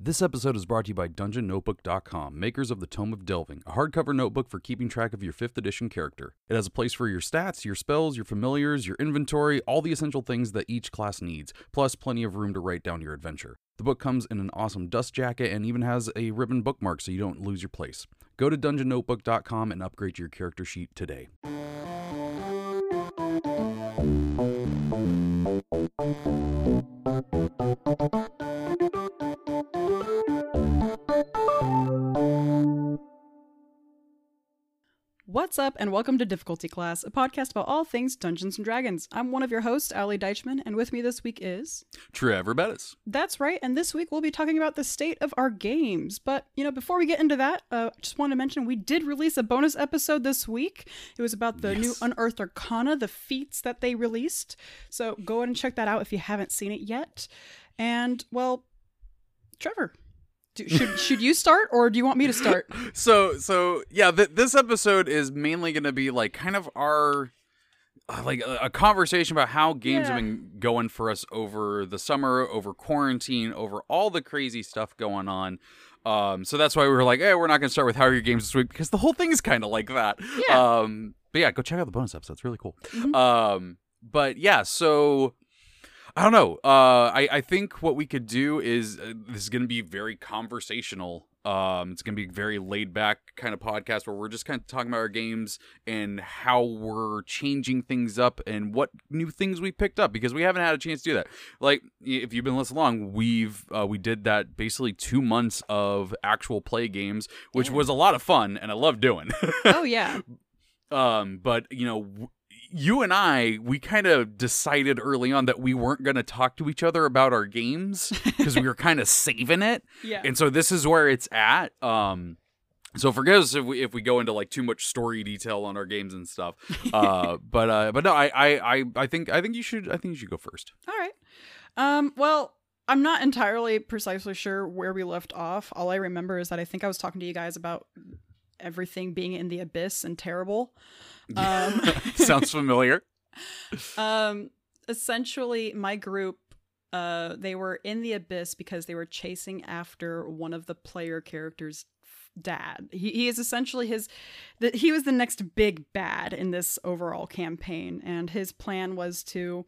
This episode is brought to you by DungeonNotebook.com, makers of the Tome of Delving, a hardcover notebook for keeping track of your 5th edition character. It has a place for your stats, your spells, your familiars, your inventory, all the essential things that each class needs, plus plenty of room to write down your adventure. The book comes in an awesome dust jacket and even has a ribbon bookmark so you don't lose your place. Go to DungeonNotebook.com and upgrade your character sheet today. What's up, and welcome to Difficulty Class, a podcast about all things Dungeons and Dragons. I'm one of your hosts, Ali Deichman, and with me this week is. Trevor Bettis. That's right, and this week we'll be talking about the state of our games. But, you know, before we get into that, uh, just want to mention we did release a bonus episode this week. It was about the new Unearthed Arcana, the feats that they released. So go ahead and check that out if you haven't seen it yet. And, well, Trevor, do, should, should you start, or do you want me to start? So, so yeah, th- this episode is mainly going to be like kind of our uh, like a, a conversation about how games have been going for us over the summer, over quarantine, over all the crazy stuff going on. Um, so that's why we were like, hey, we're not going to start with how are your games this week because the whole thing is kind of like that. Yeah. Um, but yeah, go check out the bonus episode; it's really cool. Mhm. Um, but yeah, so I don't know. Uh, I I think what we could do is uh, this is going to be very conversational. Um, it's going to be a very laid back kind of podcast where we're just kind of talking about our games and how we're changing things up and what new things we picked up because we haven't had a chance to do that. Like if you've been listening along, we've uh, we did that basically two months of actual play games, which Yeah. was a lot of fun and I love doing. oh, yeah. um but you know you and i we kind of decided early on that we weren't going to talk to each other about our games because we were kind of saving it Yeah. and so this is where it's at um so forgive us if we if we go into like too much story detail on our games and stuff uh but uh but no I, I i i think i think you should i think you should go first All right. Um, well, I'm not entirely precisely sure where we left off. All I remember is that I think I was talking to you guys about everything being in the abyss and terrible. Um, sounds familiar um, essentially, my group, uh, they were in the abyss because they were chasing after one of the player characters' dad. He, he is essentially his, the, he was the next big bad in this overall campaign, and his plan was to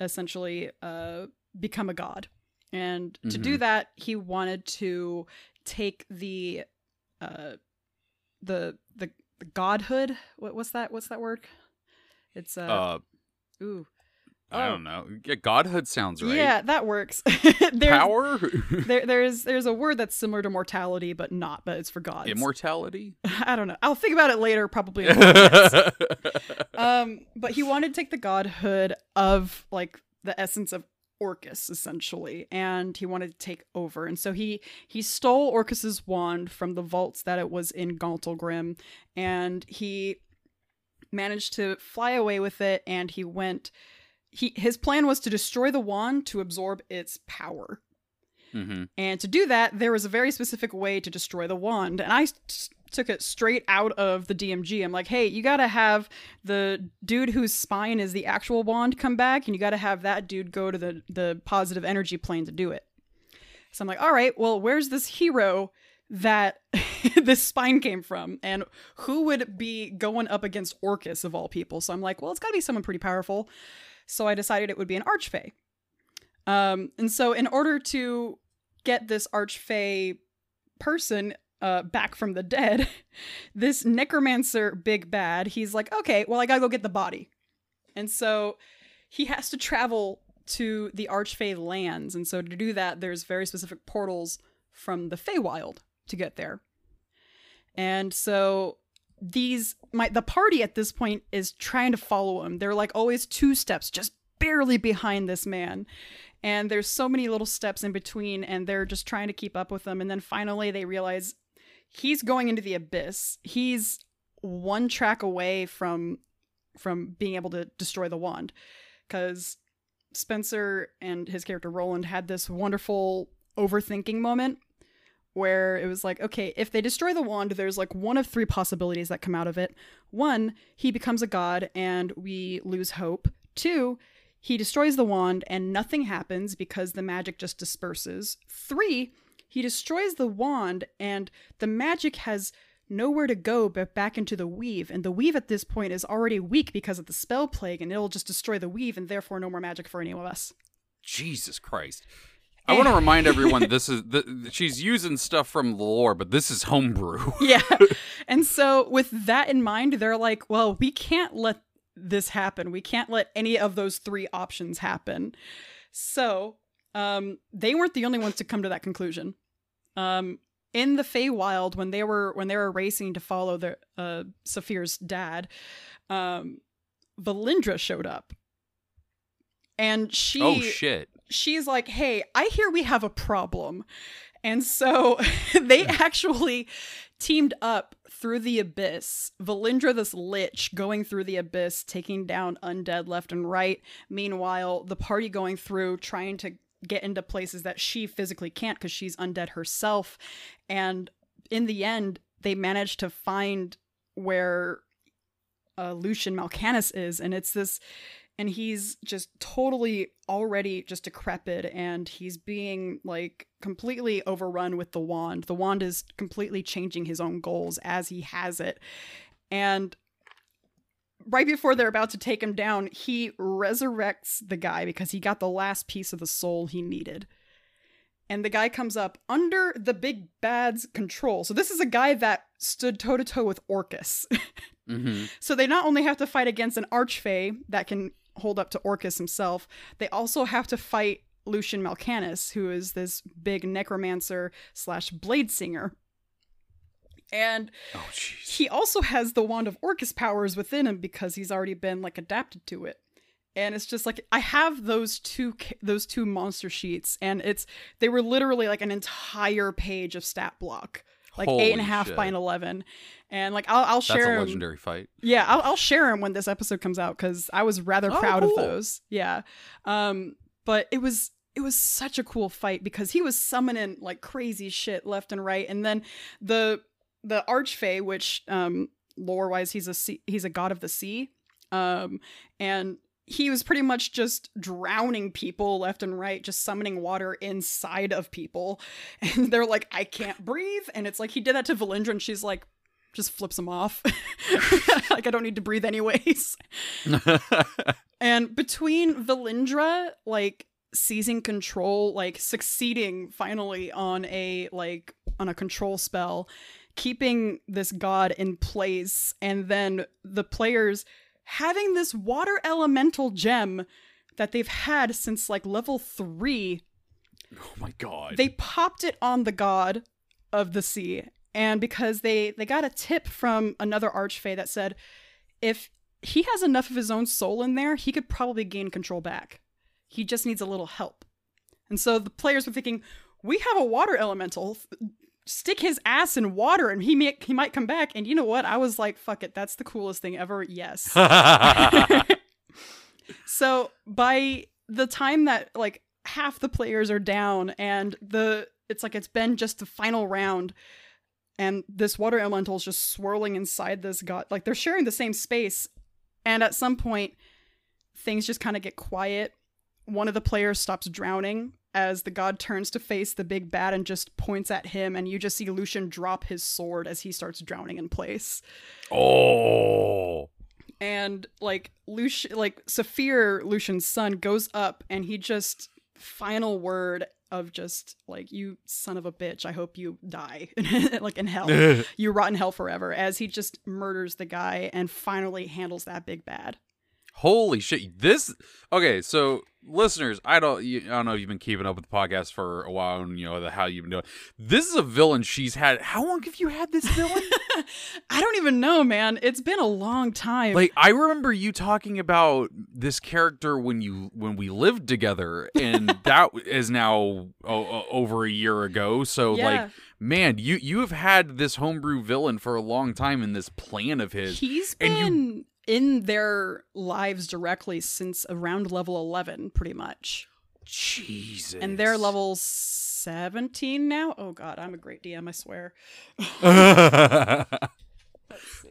essentially uh, become a god. And to do that, he wanted to take the, uh, the the the godhood. What, what's that? What's that word? It's uh, uh ooh i Oh. don't know yeah, godhood sounds right yeah, that works. there's, power There, there's there's a word that's similar to mortality, but not. But it's for gods. immortality I don't know. I'll think about it later, probably. In a few minutes. um, but he wanted to take the godhood of like the essence of Orcus, essentially, and he wanted to take over. And so he he stole Orcus's wand from the vaults that it was in Gauntlgrim, and he managed to fly away with it. And he went. He his plan was to destroy the wand to absorb its power. hmm And to do that, there was a very specific way to destroy the wand. And I took it straight out of the DMG. I'm like, hey, you gotta have the dude whose spine is the actual wand come back, and you gotta have that dude go to the, the positive energy plane to do it. So I'm like, all right, well, where's this hero that this spine came from? And who would be going up against Orcus of all people? So I'm like, well, it's gotta be someone pretty powerful. So I decided it would be an Archfey. Um, and so in order to get this archfey person uh, back from the dead, this necromancer big bad, he's like, okay, well, I gotta go get the body. And so he has to travel to the archfey lands. And so to do that, there's very specific portals from the Feywild to get there. And so these my the party at this point is trying to follow him. They're like always two steps just barely behind this man and there's so many little steps in between and they're just trying to keep up with them and then finally they realize he's going into the abyss he's one track away from from being able to destroy the wand because spencer and his character roland had this wonderful overthinking moment where it was like, okay, if they destroy the wand, there's like one of three possibilities that come out of it. One, he becomes a god and we lose hope. Two, he destroys the wand and nothing happens because the magic just disperses. Three, he destroys the wand, and the magic has nowhere to go but back into the weave. And the weave at this point is already weak because of the spell plague, and it'll just destroy the weave, and therefore no more magic for any of us. Jesus Christ. I eh. want to remind everyone this is th- she's using stuff from the lore, but this is homebrew. yeah. And so with that in mind, they're like, well, we can't let this happen. We can't let any of those three options happen. So, um, they weren't the only ones to come to that conclusion. Um, in the Feywild, when they were when they were racing to follow the uh Saphir's dad, um, Valindra showed up. And she oh shit. she's like, "Hey, I hear we have a problem." And so they actually teamed up through the abyss. Valindra, this lich, going through the abyss, taking down undead left and right. Meanwhile, the party going through, trying to get into places that she physically can't because she's undead herself. And in the end, they manage to find where uh, Lucian Malcanis is. And it's this and he's just totally already just decrepit and he's being like completely overrun with the wand. The wand is completely changing his own goals as he has it. And right before they're about to take him down, he resurrects the guy because he got the last piece of the soul he needed. And the guy comes up under the big bad's control. So this is a guy that stood toe to toe with Orcus. hmm So they not only have to fight against an archfey that can hold up to Orcus himself, they also have to fight Lucian Malcanis, who is this big necromancer slash blade singer. And Oh he also has the wand of Orcus powers within him because he's already been like adapted to it. And it's just like I have those two those two monster sheets, and it's they were literally like an entire page of stat block, like eight and a Holy half by an eleven. And like I'll I'll That's share a 'em- legendary fight. yeah, I'll, I'll share them when this episode comes out because I was rather Oh, proud cool. of those. Yeah, um, but it was it was such a cool fight because he was summoning like crazy shit left and right, and then the the archfey, which um, lore wise he's a sea, he's a god of the sea, um, and he was pretty much just drowning people left and right, just summoning water inside of people, and they're like, I can't breathe, and it's like he did that to Valindra, and she's like just flips him off. like I don't need to breathe anyways. And between Valindra like seizing control, like succeeding finally on a like on a control spell, keeping this god in place, and then the players having this water elemental gem that they've had since like level three. Oh my god. they popped it on the god of the sea and because they they got a tip from another archfey that said if he has enough of his own soul in there he could probably gain control back. He just needs a little help. And so the players were thinking we have a water elemental stick his ass in water and he may, he might come back. And you know what? I was like fuck it. That's the coolest thing ever. Yes. So by the time that like half the players are down and the it's like it's been just the final round and this water elemental is just swirling inside this god like they're sharing the same space. And at some point things just kind of get quiet one of the players stops drowning as the god turns to face the big bad and just points at him and you just see lucian drop his sword as he starts drowning in place oh. and like Lucian, like Saphir, Lucian's son, goes up and he just final word of just like you son of a bitch. I hope you die like in hell. you rot in hell forever. As he just murders the guy and finally handles that big bad. Holy shit! This okay. So, listeners, I don't, you, I don't know if you've been keeping up with the podcast for a while, and you know the, how you've been doing. This is a villain she's had. How long have you had this villain? I don't even know, man. It's been a long time. like, I remember you talking about this character when you when we lived together, and that is now over a year ago. So, yeah. like, man, you you have had this homebrew villain for a long time in this plan of his. He's and you- been in their lives directly since around level 11 pretty much. Jesus, And they're level 17 now? Oh god, I'm a great DM, I swear.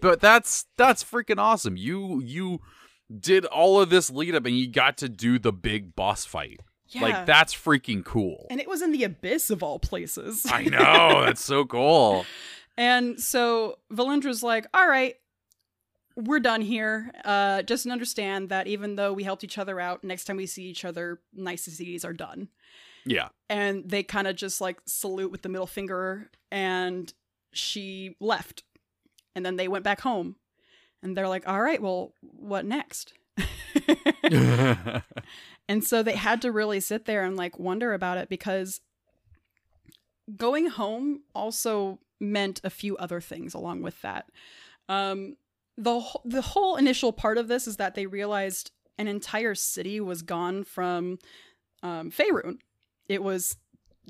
but that's that's freaking awesome. You you did all of this lead up and you got to do the big boss fight. Yeah. Like that's freaking cool. and it was in the abyss of all places. I know. That's so cool. And so Valindra's like, all right, we're done here. Uh, just understand that even though we helped each other out, next time we see each other, niceties are done. Yeah. And they kind of just like salute with the middle finger, and she left. And then they went back home. And they're like, all right, well, what next? And so they had to really sit there and like wonder about it because going home also meant a few other things along with that. Um, the the whole initial part of this is that they realized an entire city was gone from um, Faerun. It was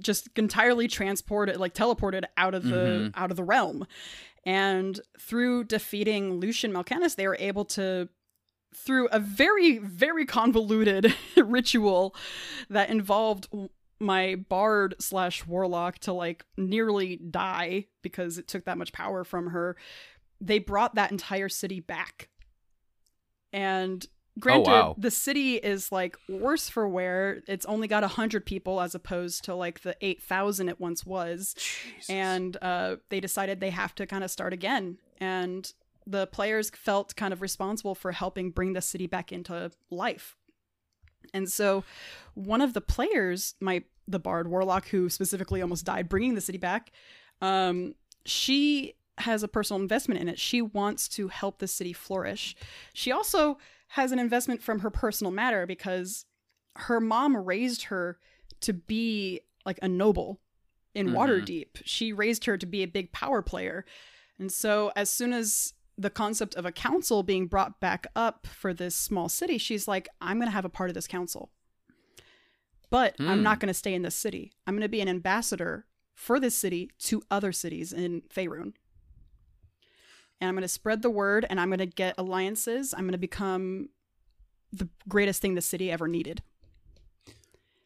just entirely transported, like teleported out of the out of the realm. And through defeating Lucian Malcanis, they were able to through a very very convoluted ritual that involved my bard slash warlock to like nearly die because it took that much power from her they brought that entire city back. And granted wow. the city is like worse for wear. It's only got 100 people as opposed to like the 8000 it once was. And uh, they decided they have to kind of start again. And the players felt kind of responsible for helping bring the city back into life. And so one of the players my the bard warlock who specifically almost died bringing the city back um, she has a personal investment in it she wants to help the city flourish she also has an investment from her personal matter because her mom raised her to be like a noble in Mhm. Waterdeep. She raised her to be a big power player. And so as soon as the concept of a council being brought back up for this small city, she's like, I'm going to have a part of this council. But I'm Hmm. not going to stay in this city. I'm going to be an ambassador for this city to other cities in Faerun. And I'm going to spread the word and I'm going to get alliances. I'm going to become the greatest thing the city ever needed.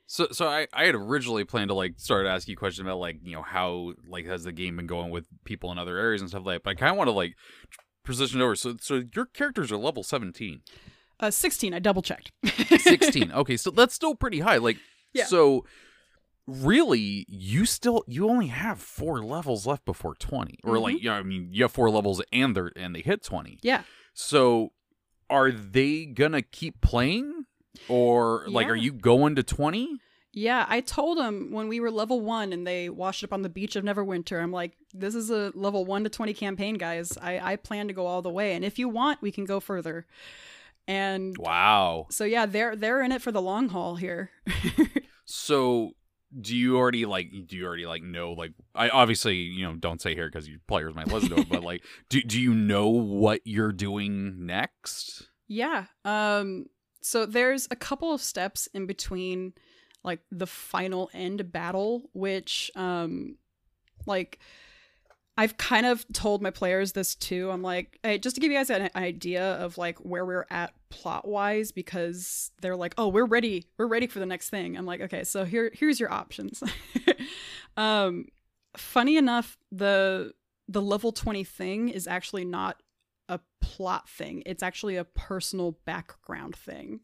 So, so I, I had originally planned to like start asking you questions about like you know how like has the game been going with people in other areas and stuff like. that. But I kind of want to like position it over. So, so your characters are level seventeen. Uh, 16, I double checked. 16 okay so that's still pretty high like Yeah. so really you still you only have four levels left before 20 or like Mm-hmm. you know i mean you have four levels and they're and they hit 20 Yeah. so are they gonna keep playing or like are you going to 20 Yeah, I told them when we were level one and they washed up on the beach of Neverwinter, I'm like, this is a level one to 20 campaign, guys. I, I plan to go all the way. And if you want, we can go further. And wow so, yeah, they're they're in it for the long haul here. so do you already like do you already like know like i obviously you know don't say here because your players might listen to it but like do, do you know what you're doing next Yeah. Um so there's a couple of steps in between like the final end battle which um like I've kind of told my players this too. I'm like, hey, just to give you guys an idea of like where we're at plot wise, because they're like, oh, we're ready, we're ready for the next thing. I'm like, okay, so here, here's your options. um, funny enough, the the level twenty thing is actually not a plot thing. It's actually a personal background thing.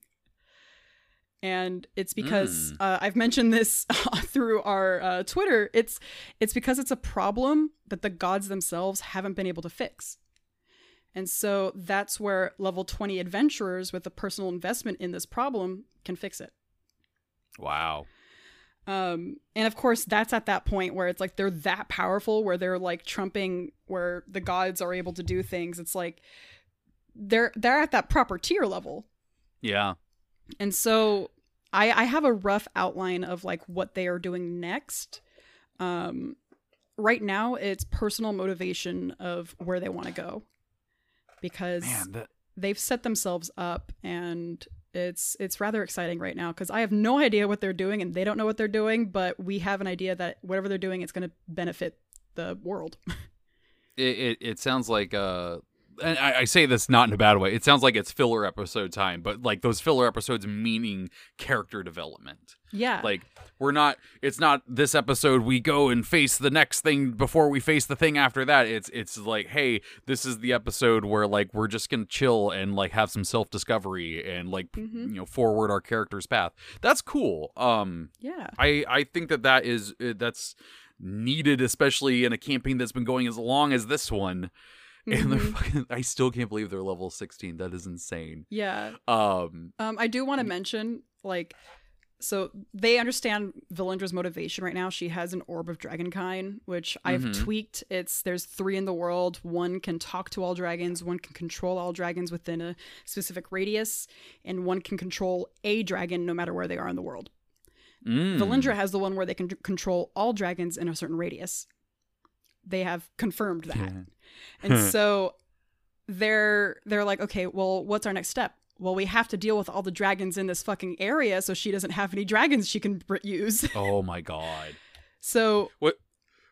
And it's because Mm. uh, I've mentioned this through our uh, Twitter. It's it's because it's a problem that the gods themselves haven't been able to fix. And so that's where level 20 adventurers with a personal investment in this problem can fix it. wow Um, and of course, that's at that point where it's like they're that powerful, where they're like trumping, where the gods are able to do things. It's like they're they're at that proper tier level, yeah and so I I have a rough outline of like what they are doing next. Um, right now, it's personal motivation of where they want to go, because Man, that they've set themselves up and it's it's rather exciting right now because I have no idea what they're doing and they don't know what they're doing, but we have an idea that whatever they're doing, it's going to benefit the world. it, it, it sounds like uh and I, I say this not in a bad way. It sounds like it's filler episode time, but like those filler episodes meaning character development. Yeah. Like we're not. It's not this episode. We go and face the next thing before we face the thing after that. It's it's like, hey, this is the episode where like we're just gonna chill and like have some self discovery and like Mhm. you know forward our character's path. That's cool. Um, yeah. I I think that that is uh, that's needed, especially in a campaign that's been going as long as this one. And they're Mhm. fucking, I still can't believe they're level sixteen. That is insane. Yeah. Um, Um, I do want to mention, like, so they understand Valindra's motivation right now. She has an orb of dragonkind, which I've Mhm. tweaked. It's there's three in the world. One can talk to all dragons. One can control all dragons within a specific radius, and one can control a dragon no matter where they are in the world. mm. Valindra has the one where they can control all dragons in a certain radius. They have confirmed that. Yeah. And hmm. so they're they're like, okay, well, what's our next step? Well, we have to deal with all the dragons in this fucking area, so she doesn't have any dragons she can br- use. Oh my god. So what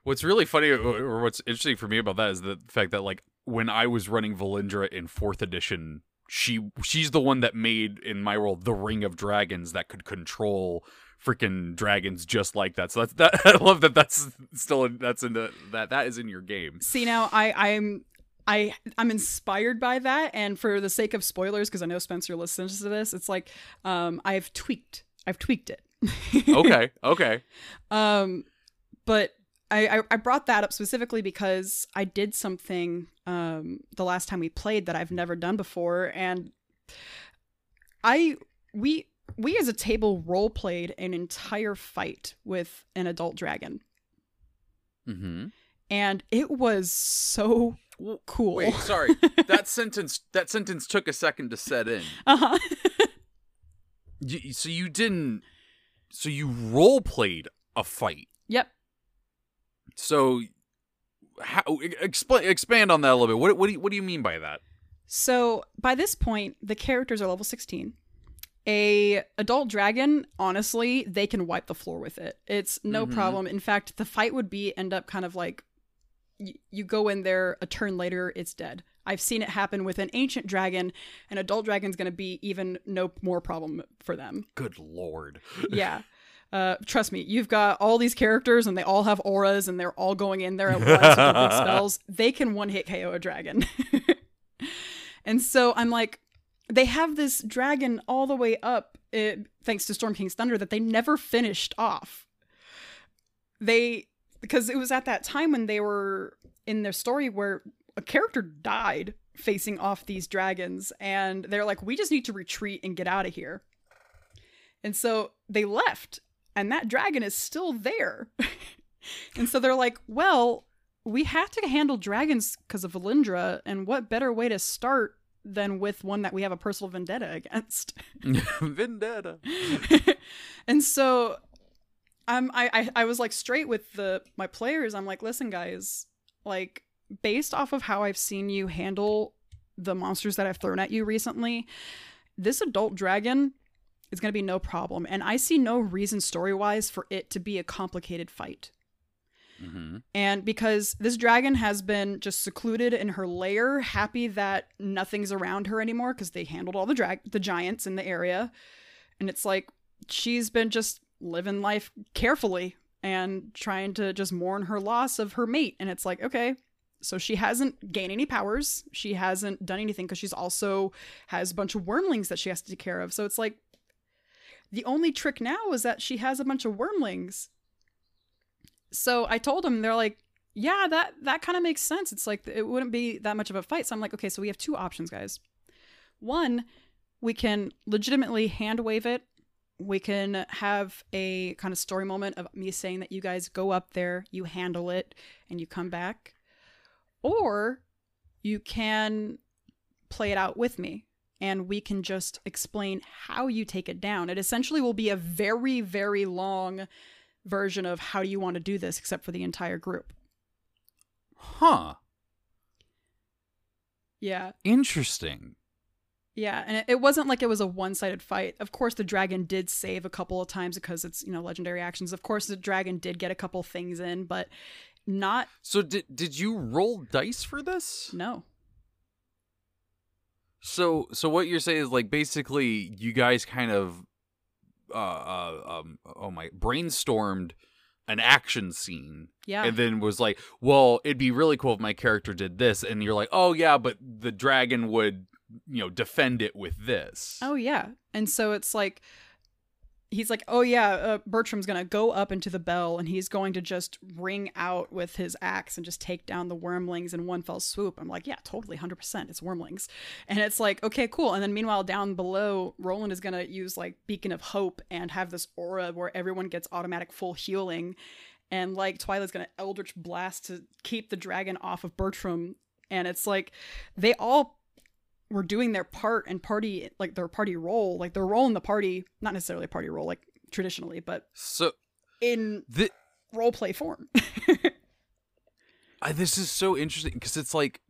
What's really funny, or what's interesting for me about that, is the fact that like when I was running Valindra in fourth edition, she she's the one that made in my world the Ring of Dragons that could control freaking dragons just like that. So that's that. I love that. That's still in, that's in the that that is in your game. see now, I I'm I I'm inspired by that, and for the sake of spoilers, because I know Spencer listens to this, it's like um I've tweaked I've tweaked it. Okay. Okay. Um, but I, I I brought that up specifically because I did something um the last time we played that I've never done before, and I we we as a table role played an entire fight with an adult dragon, Mm-hmm. and it was so cool. Wait. Sorry. that sentence. That sentence took a second to set in. uh-huh. Y- so you didn't. So you role played a fight. yep. So, how explain expand on that a little bit? What what do you, what do you mean by that? So by this point, the characters are level 16. A adult dragon, honestly, they can wipe the floor with it. It's no Mhm. problem. In fact, the fight would be end up kind of like y- you go in there a turn later, it's dead. I've seen it happen with an ancient dragon. An adult dragon's going to be even no more problem for them. Good lord. Yeah. Uh, trust me, you've got all these characters and they all have auras and they're all going in there at once with spells. They can one hit KO a dragon. and so I'm like, they have this dragon all the way up, uh, thanks to Storm King's Thunder, that they never finished off. They, because it was at that time when they were in their story where a character died facing off these dragons, and they're like, we just need to retreat and get out of here. And so they left, and that dragon is still there. and so they're like, well, we have to handle dragons because of Valindra, and what better way to start than with one that we have a personal vendetta against? Vendetta. and so I'm I, I I was like straight with the my players. I'm like, listen, guys, like based off of how I've seen you handle the monsters that I've thrown at you recently, this adult dragon is gonna be no problem. And I see no reason story wise for it to be a complicated fight. Hmm And because this dragon has been just secluded in her lair, happy that nothing's around her anymore because they handled all the drag the giants in the area. And it's like she's been just living life carefully and trying to just mourn her loss of her mate. And it's like, okay, so she hasn't gained any powers. She hasn't done anything because she's also has a bunch of wyrmlings that she has to take care of. So it's like the only trick now is that she has a bunch of wyrmlings so I told them they're like, yeah, that that kind of makes sense. It's like it wouldn't be that much of a fight. So I'm like, okay, so we have two options, guys. One, we can legitimately hand wave it. We can have a kind of story moment of me saying that you guys go up there, you handle it, and you come back. Or you can play it out with me and we can just explain how you take it down. It essentially will be a very, very long version of how do you want to do this, except for the entire group. Huh. Yeah. Interesting. Yeah, and it, wasn't like it was a one-sided fight. Of course, the dragon did save a couple of times because it's you know legendary actions. Of course, the dragon did get a couple things in, but not So did did you roll dice for this? no. So so what you're saying is like basically you guys kind of uh, uh um oh my brainstormed an action scene Yeah. and then was like, well, it'd be really cool if my character did this and you're like, "Oh yeah, but the dragon would, you know, defend it with this." Oh yeah. And so it's like he's like, "Oh yeah, uh, Bertram's to go up into the bell and he's going to just ring out with his axe and just take down the wyrmlings in one fell swoop." I'm like, "Yeah, totally 100%. It's wyrmlings." And it's like, "Okay, cool." And then meanwhile down below, Roland is to use like Beacon of Hope and have this aura where everyone gets automatic full healing and like Twilight's to Eldritch Blast to keep the dragon off of Bertram and it's like they all were doing their part and party like their party role like their role in the party not necessarily a party role like traditionally but So in th- role play form I, this is so interesting because it's like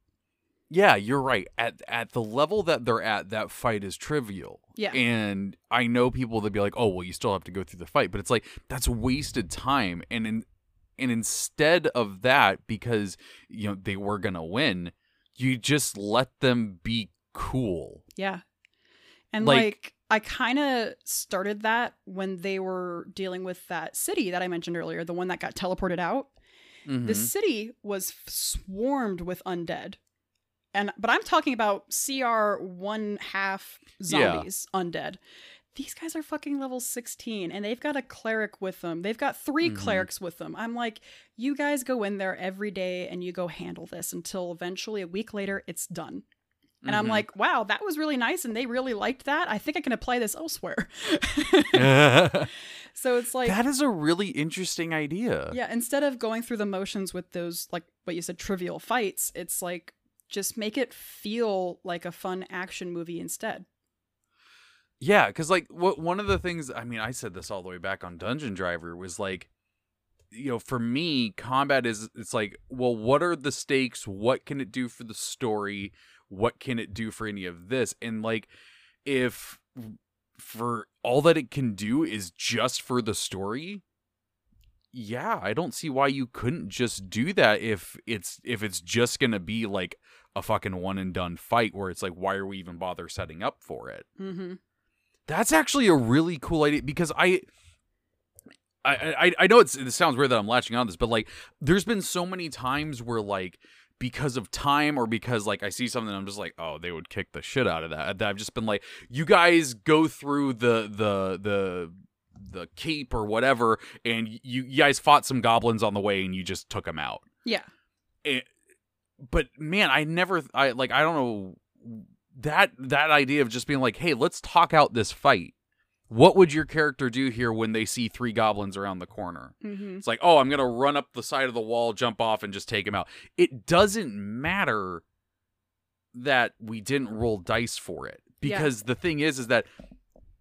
yeah you're right at at the level that they're at that fight is trivial Yeah. and i know people that be like oh well you still have to go through the fight but it's like that's wasted time and in and instead of that because you know they were gonna win you just let them be cool. Yeah. And Like- like, i kind of started that when they were dealing with that city that i mentioned earlier the one that got teleported out. The Mhm. city was swarmed with undead. And but i'm talking about cr one half Yeah. zombies undead. These guys are fucking level 16 and they've got a cleric with them. They've got 3 Mhm. clerics with them. I'm like you guys go in there every day and you go handle this until eventually a week later it's done and i'm Mhm. like wow that was really nice and they really liked that i think i can apply this elsewhere so it's like that is a really interesting idea yeah, instead of going through the motions with those like what you said trivial fights, it's like just make it feel like a fun action movie instead. Yeah, because like what one of the things I mean, I said this all the way back on Dungeon Driver was like, you know, for me, combat is it's like, well, what are the stakes? What can it do for the story? What can it do for any of this? And like, if for all that it can do is just for the story, yeah, I don't see why you couldn't just do that if it's if it's just gonna be like a fucking one and done fight where it's like, why are we even bother setting up for it? Mm-hmm. That's actually a really cool idea because I. I, I, I know it's, it sounds weird that I'm latching on this, but like, there's been so many times where like, because of time or because like I see something, I'm just like, oh, they would kick the shit out of that. I've just been like, you guys go through the the the the cape or whatever, and you, you guys fought some goblins on the way, and you just took them out Yeah. it, but man, I never I like I don't know that that idea of just being like, "Hey, let's talk out this fight." What would your character do here when they see three goblins around the corner? Mm-hmm. It's like, "Oh, I'm going to run up the side of the wall, jump off and just take him out." It doesn't matter that we didn't roll dice for it Yeah. because the thing is is that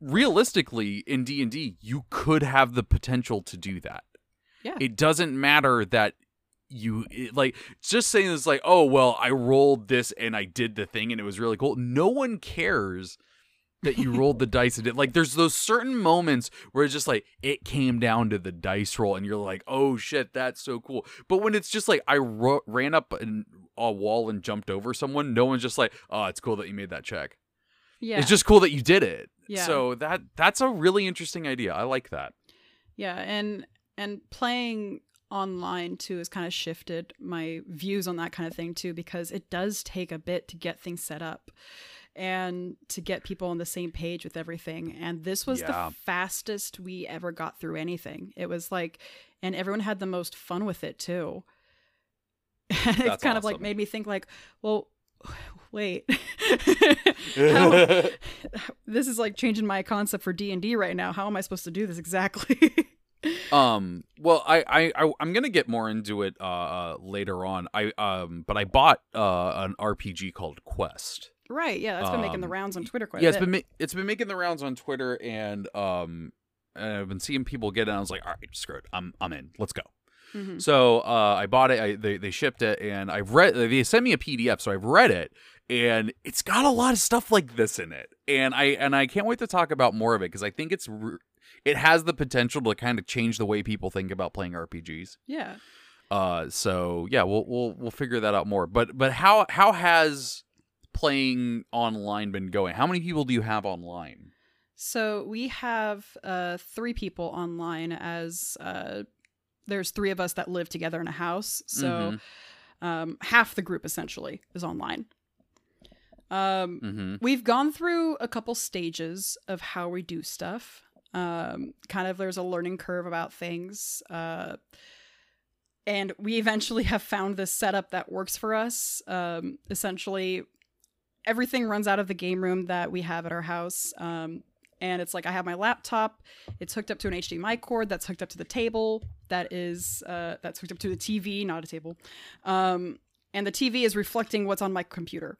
realistically in D&D, you could have the potential to do that Yeah. it doesn't matter that you it, like just saying it's like oh well i rolled this and i did the thing and it was really cool no one cares that you rolled the dice and did like there's those certain moments where it's just like it came down to the dice roll and you're like oh shit that's so cool. But when it's just like i ro- ran up an, a wall and jumped over someone no one's just like oh it's cool that you made that check. Yeah. it's just cool that you did it. Yeah. so that that's a really interesting idea. I like that. Yeah, and and playing online too has kind of shifted my views on that kind of thing too because it does take a bit to get things set up and to get people on the same page with everything. And this was Yeah. the fastest we ever got through anything. It was like and everyone had the most fun with it too. And it kind of like made me think like well wait. How- this is like changing my concept for d&d right now. How am i supposed to do this exactly? Um well I, I i i'm gonna get more into it uh, uh later on. I um but i bought uh an rpg called quest right yeah that's been making the Um, rounds on twitter quite yeah a it's been ma- it's been making the rounds on twitter and um and i've been seeing people get it and i was like all right screw it i'm i'm in let's go Mhm. so uh i bought it I, they, they shipped it and i've read they sent me a pdf so i've read it and it's got a lot of stuff like this in it and i and i can't wait to talk about more of it because i think it's r- it has the potential to kind of change the way people think about playing rpgs yeah uh, so yeah, we'll we'll we'll figure that out more. But but how how has playing online been going? How many people do you have online? So we have uh, three people online as uh, there's three of us that live together in a house. So Mhm. um, half the group essentially is online. Um, Mm-hmm. we've gone through a couple stages of how we do stuff. Um, kind of there's a learning curve about things. Uh, and we eventually have found this setup that works for us. Um, essentially, everything runs out of the game room that we have at our house. Um, and it's like I have my laptop. It's hooked up to an HDMI cord that's hooked up to the table. That is uh, that's hooked up to the TV, not a table. Um, and the TV is reflecting what's on my computer.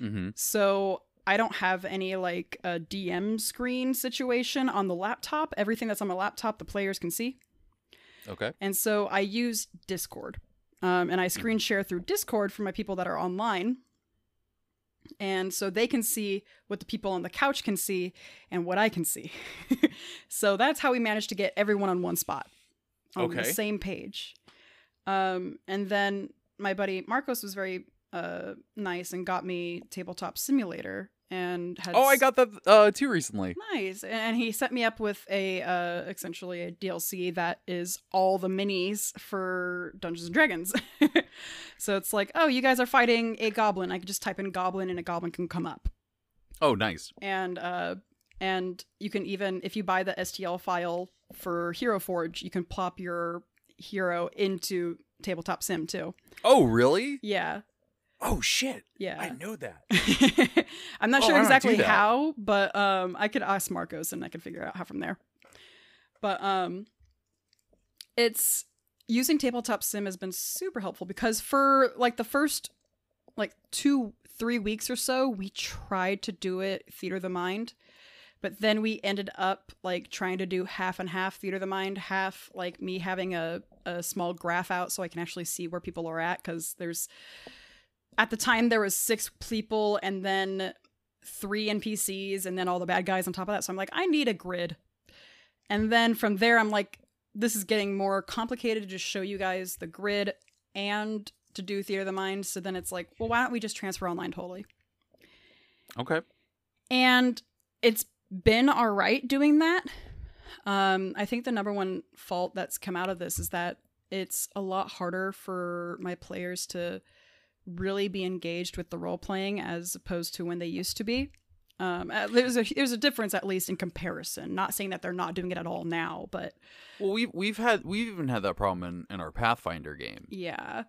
Mm-hmm. So I don't have any like a DM screen situation on the laptop. Everything that's on my laptop, the players can see. Okay. And so I use Discord. Um, and I screen share through Discord for my people that are online. And so they can see what the people on the couch can see and what I can see. so that's how we managed to get everyone on one spot on the same page. Um, and then my buddy Marcos was very uh, nice and got me Tabletop Simulator and had Oh, I got that uh too recently. Nice. And he set me up with a uh essentially a DLC that is all the minis for Dungeons and Dragons. so it's like, oh, you guys are fighting a goblin. I could just type in goblin and a goblin can come up. Oh, nice. And uh and you can even if you buy the STL file for Hero Forge, you can plop your hero into tabletop sim too. Oh, really? Yeah. Oh shit. Yeah. I know that. I'm not Oh, sure why don't I do exactly how, but um, I could ask Marcos and I could figure out how from there. But um, it's using tabletop sim has been super helpful because for like the first like two three weeks or so, we tried to do it theater of the mind, but then we ended up like trying to do half and half theater of the mind, half like me having a a small graph out so I can actually see where people are at because there's at the time there was six people and then three npcs and then all the bad guys on top of that. So i'm like i need a grid. And then from there i'm like this is getting more complicated to just show you guys the grid and to do theater of the mind. So then it's like well why don't we just transfer online totally? Okay. and it's been all right doing that. Um i think the number one fault that's come out of this is that it's a lot harder for my players to really be engaged with the role playing as opposed to when they used to be. Um there's a there's a difference at least in comparison. Not saying that they're not doing it at all now but Well, we've we've had we've even had that problem in, in our Pathfinder game. yeah.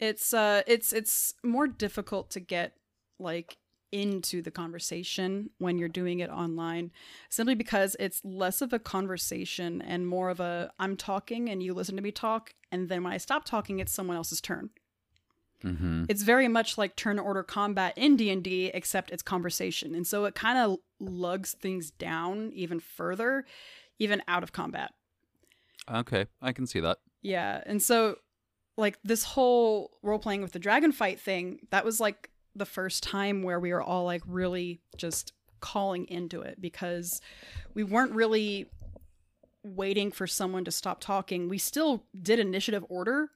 It's uh it's it's more difficult to get like into the conversation when you're doing it online simply because it's less of a conversation and more of a i'm talking and you listen to me talk and then when i stop talking it's someone else's turn Mm-hmm. it's very much like turn order combat in d&d except it's conversation and so it kind of lugs things down even further even out of combat Okay, I can see that. yeah, and so like this whole role playing with the dragon fight thing, that was like the first time where we were all like really just calling into it because we weren't really waiting for someone to stop talking. We still did initiative order.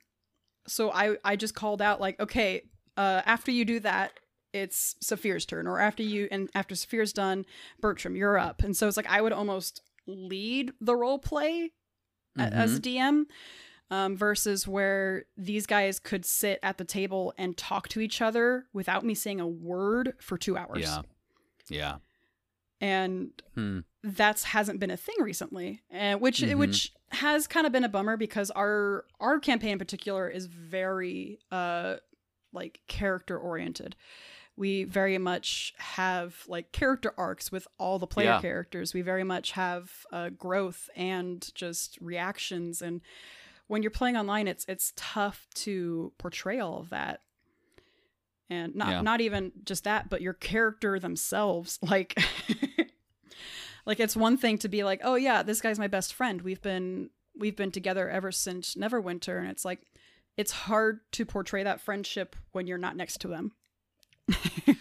So I I just called out like, okay, uh after you do that, it's Saphir's turn or after you and after Saphir's done, Bertram, you're up. And so it's like I would almost lead the role play a- as a DM um, versus where these guys could sit at the table and talk to each other without me saying a word for two hours. Yeah. Yeah. And Hmm. that's hasn't been a thing recently, and which Mhm. which has kind of been a bummer because our our campaign in particular is very uh like character oriented. We very much have like character arcs with all the player Yeah. characters. We very much have uh, growth and just reactions. And when you're playing online, it's it's tough to portray all of that. And not Yeah. not even just that, but your character themselves, like like it's one thing to be like oh yeah this guy's my best friend we've been we've been together ever since neverwinter and it's like it's hard to portray that friendship when you're not next to them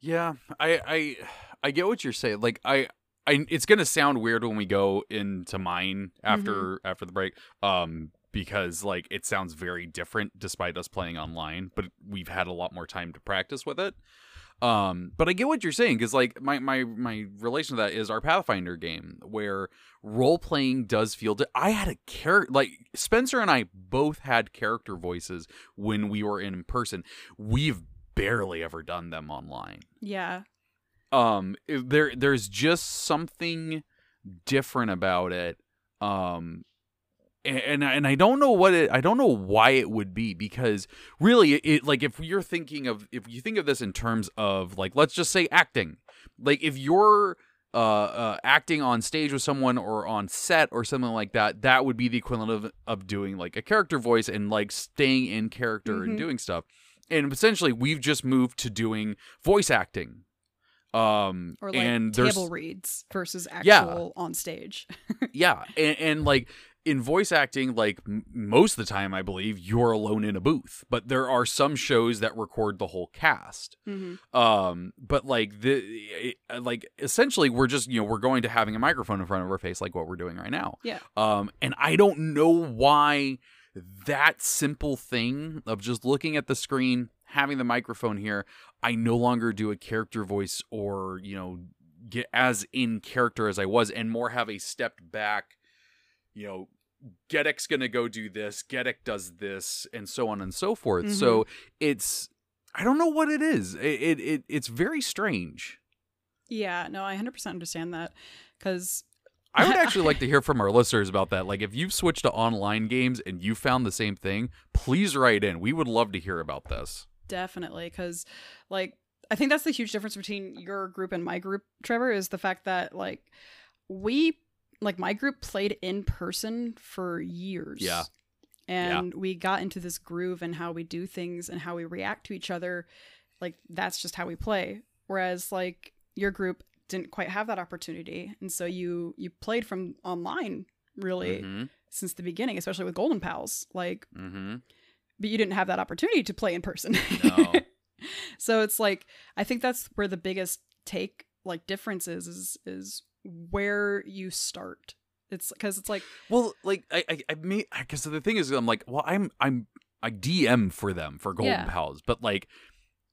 Yeah, I I I get what you're saying. Like I I it's gonna sound weird when we go into mine after after the break. Um because like it sounds very different despite us playing online, but we've had a lot more time to practice with it. Um, but I get what you're saying because like my my my relation to that is our Pathfinder game where role playing does feel. Di- I had a character like Spencer and I both had character voices when we were in person. We've barely ever done them online. Yeah. Um, there there's just something different about it. Um, and and I- don't know what it I don't know why it would be because really it like if you're thinking of if you think of this in terms of like let's just say acting like if you're uh, uh acting on stage with someone or on set or something like that that would be the equivalent of of doing like a character voice and like staying in character and Mhm. doing stuff and essentially we've just moved to doing voice acting um Or like and there's table reads versus Yeah. actual on stage. yeah and, and like in voice acting like m- most of the time i believe you're alone in a booth but there are some shows that record the whole cast Mm-hmm. um but like the it- like essentially we're just you know we're going to having a microphone in front of our face like what we're doing right now Yeah. um and i don't know why that simple thing of just looking at the screen having the microphone here i no longer do a character voice or you know get as in character as i was and more have a stepped back you know Gedek's gonna go do this, Gedek does this, and so on and so forth. So mm-hmm. it's I don't know what it is. It, it, it it's very strange. Yeah, no, I 100% understand that because I would actually like to hear from our listeners about that. Like, if you've switched to online games and you found the same thing, please write in. We would love to hear about this. definitely because like I think that's the huge difference between your group and my group, Trevor, is the fact that like we like my group played in person for years. Yeah. And we got into this groove and how we do things and how we react to each other. Like that's just how we play. Whereas like your group didn't quite have that opportunity. And so you you played from online really Mm-hmm. since the beginning, especially with Golden Pals. Like Mm-hmm. but you didn't have that opportunity to play in person. No. so it's like I think that's where the biggest take like difference is is is where you start. It's because it's like Well, like I, I, I mean, I because the thing is, I'm like, well, I'm, I'm, I DM for them for Golden Yeah. Pals, but like,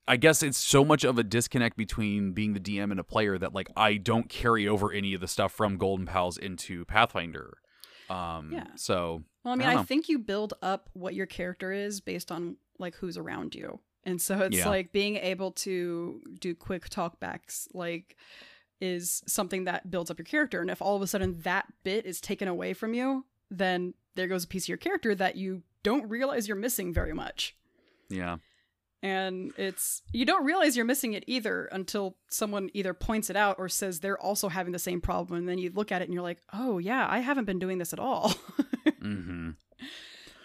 I guess it's so much of a disconnect between being the DM and a player that like I don't carry over any of the stuff from Golden Pals into Pathfinder. Um, Yeah. So well, I mean, I I, think you build up what your character is based on like who's around you. And so it's Yeah. like being able to do quick talkbacks like is something that builds up your character. And if all of a sudden that bit is taken away from you, then there goes a piece of your character that you don't realize you're missing very much. yeah, and it's you don't realize you're missing it either until someone either points it out or says they're also having the same problem and then you look at it and you're like oh yeah i haven't been doing this at all mm-hmm.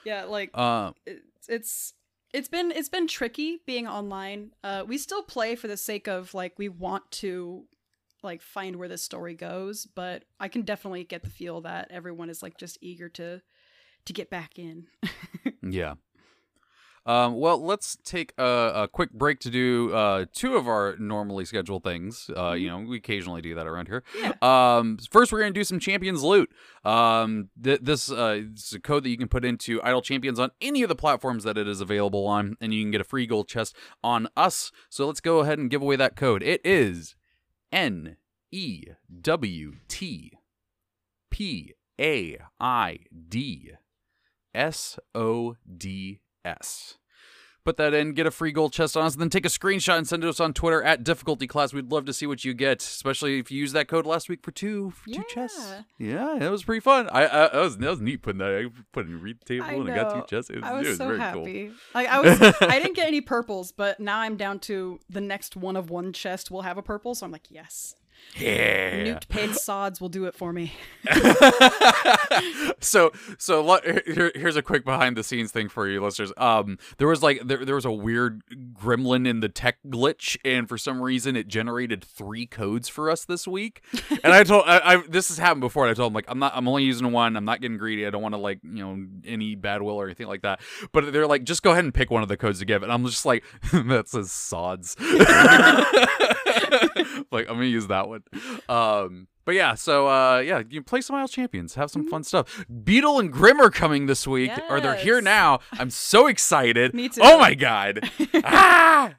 yeah like uh, it's it's it's been it's been tricky being online uh we still play for the sake of like we want to like find where this story goes but i can definitely get the feel that everyone is like just eager to to get back in yeah. Um, well, let's take a, a quick break to do uh, two of our normally scheduled things. Uh, you know, we occasionally do that around here. Yeah. Um, first, we're going to do some Champions Loot. Um, th- this uh, is a code that you can put into Idle Champions on any of the platforms that it is available on, and you can get a free gold chest on us. So let's go ahead and give away that code. It is N E W T P A I D S O D S. Put that in, get a free gold chest on us, and then take a screenshot and send it to us on Twitter at difficulty class. We'd love to see what you get, especially if you used that code last week for two for two chests. Yeah. Yeah, that was pretty fun. I, I that was that was neat putting that. I put it in read table I and I got two chests. It was, I was, it was so very happy. Like I was, I didn't get any purples, but now I'm down to the next one of one chest will have a purple. So I'm like, yes, cool. Yeah. nuked paid sods will do it for me. so so here, here's a quick behind the scenes thing for you listeners. Um there was like there, there was a weird gremlin in the tech glitch and for some reason it generated three codes for us this week. And i told I, I this has happened before and i told him like i'm not i'm only using one. I'm not getting greedy. I don't want to like you know any bad will or anything like that. But they're like just go ahead and pick one of the codes to give. And i'm just like that says sods like i'm gonna use that one um but yeah, so uh, yeah, you play some Idle Champions, have some fun stuff. Beadle and Grimm are coming this week, or they're here now. I'm so excited. Me too. Oh my god! ah!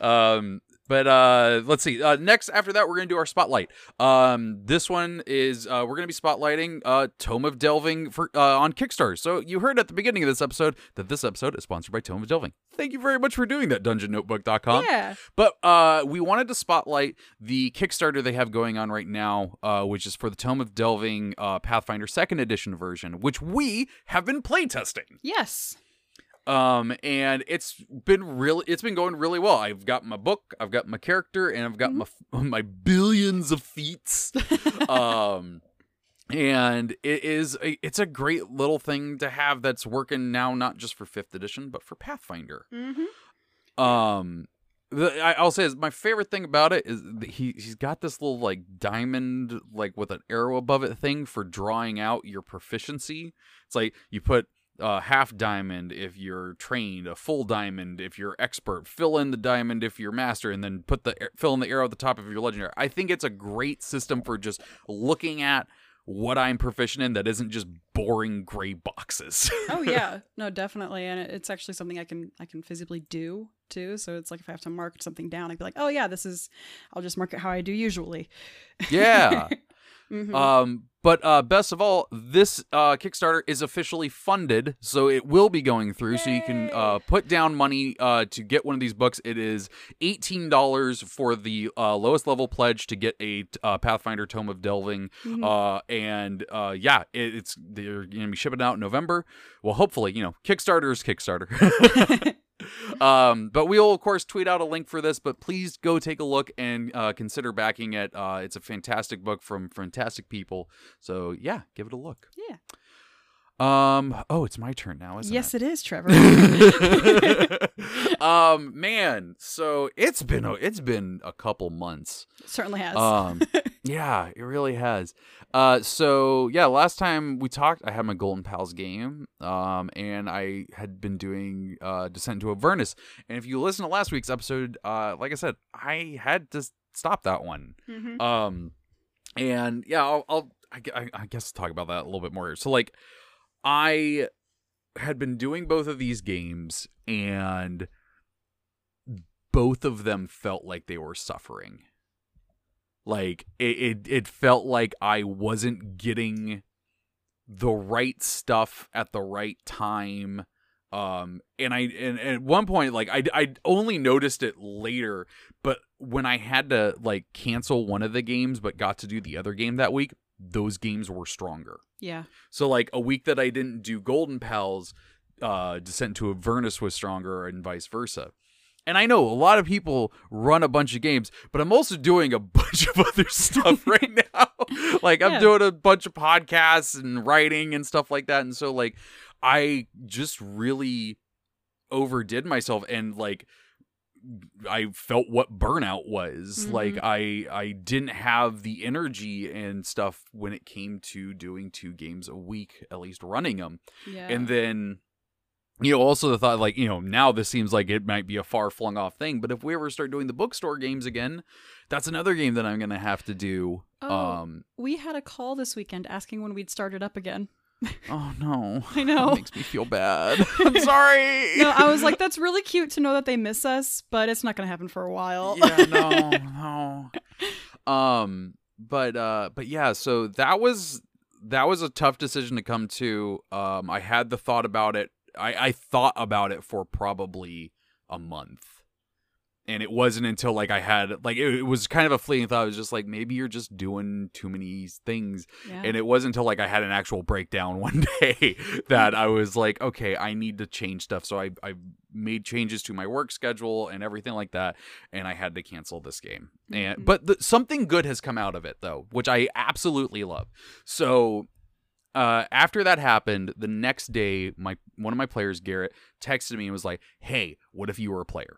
Um, but uh, let's see. Uh, next, after that, we're gonna do our spotlight. Um, this one is uh, we're gonna be spotlighting uh, Tome of Delving for uh, on Kickstarter. So you heard at the beginning of this episode that this episode is sponsored by Tome of Delving. Thank you very much for doing that, DungeonNotebook.com. yeah. But uh, we wanted to spotlight the Kickstarter they have going on right now, uh, which is for the Tome of Delving uh, Pathfinder Second Edition version, which we have been playtesting. Yes. Um, and it's been really, it's been going really well. I've got my book, I've got my character, and I've got my my billions of feats. um, and it is a, it's a great little thing to have that's working now, not just for fifth edition, but for Pathfinder. Mm-hmm. Um, the, I, I'll say is my favorite thing about it is he he's got this little like diamond like with an arrow above it thing for drawing out your proficiency. It's like you put uh, half diamond if you're trained, a full diamond if you're expert, fill in the diamond if you're master, and then put the fill in the arrow at the top of your legendary. I think it's a great system for just looking at what I'm proficient in that isn't just boring gray boxes. Oh yeah, no, definitely, and it's actually something I can I can physically do too. So it's like if I have to mark something down, I'd be like, oh yeah, this is. I'll just mark it how I do usually. yeah. Mhm. Um, but uh, best of all, this uh, Kickstarter is officially funded, so it will be going through. So you can uh, put down money uh, to get one of these books. It is eighteen dollars for the uh, lowest level pledge to get a uh, Pathfinder Tome of Delving. Mhm. Uh, and uh, yeah, it, it's they're going to be shipping out in November. Well, hopefully, you know, Kickstarter is Kickstarter. um, but we'll of course tweet out a link for this. But please go take a look and uh, consider backing it. Uh, it's a fantastic book from fantastic people. So yeah, give it a look. yeah. Um. Oh, it's my turn now, isn't it? Yes, it is, Trevor. um. Man. So it's been a, it's been a couple months. Certainly has. Um, yeah, it really has. Uh, so yeah, last time we talked, I had my Golden Pals game, um, and I had been doing uh, Descent into Avernus. And if you listen to last week's episode, uh, like I said, I had to stop that one. Mhm. Um, and yeah, I'll, I'll I, I, I guess talk about that a little bit more. here. So like, I had been doing both of these games, and both of them felt like they were suffering. Like it, it, it felt like I wasn't getting the right stuff at the right time. Um, and I, and, and at one point, like I, I only noticed it later, but when I had to like cancel one of the games, but got to do the other game that week, those games were stronger. yeah. So like a week that I didn't do Golden Pals, uh, Descent to Avernus was stronger, and vice versa. And I know a lot of people run a bunch of games, but I'm also doing a bunch of other stuff right now. like I'm Yeah. doing a bunch of podcasts and writing and stuff like that. And so like I just really overdid myself and like I felt what burnout was. Mhm. Like I I didn't have the energy and stuff when it came to doing two games a week, at least running them. Yeah. And then you know, also the thought like, you know, now this seems like it might be a far flung off thing, but if we ever start doing the bookstore games again, that's another game that I'm going to have to do. Oh. Um we had a call this weekend asking when we'd start it up again. oh no. I know. It makes me feel bad. I'm sorry. No, I was like, that's really cute to know that they miss us, but it's not going to happen for a while. yeah, no, no. Um, but uh, but yeah, so that was that was a tough decision to come to. Um, I had the thought about it. I I thought about it for probably a month. And it wasn't until like I had like it, it was kind of a fleeting thought. I was just like maybe you're just doing too many things Yeah. and it wasn't until like I had an actual breakdown one day that I was like, okay, I need to change stuff. So I I made changes to my work schedule and everything like that, and I had to cancel this game. And Mhm. but the, something good has come out of it though, which I absolutely love. So. Uh, after that happened, the next day, my one of my players, Garrett, texted me and was like, "Hey, what if you were a player?"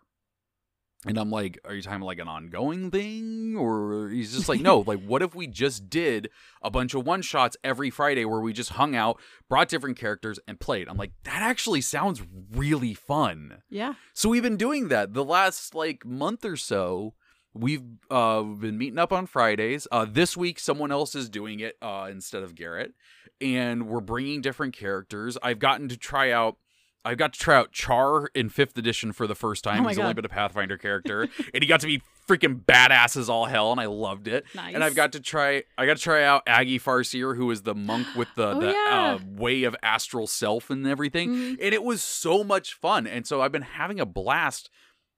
And I'm like, are you talking about like an ongoing thing? Or he's just like, no, like, what if we just did a bunch of one shots every Friday where we just hung out, brought different characters, and played? I'm like, that actually sounds really fun. yeah. So we've been doing that the last like month or so. We've uh been meeting up on Fridays. Uh this week someone else is doing it uh instead of Garrett and we're bringing different characters. I've gotten to try out. I've got to try out Char in fifth edition for the first time. Oh He's only God. been a Pathfinder character, and he got to be freaking badass as all hell, and I loved it. Nice. And I've got to try. I got to try out Aggie Farseer, who is the monk with the Oh, the yeah. uh, way of astral self and everything, Mhm. and it was so much fun. And so I've been having a blast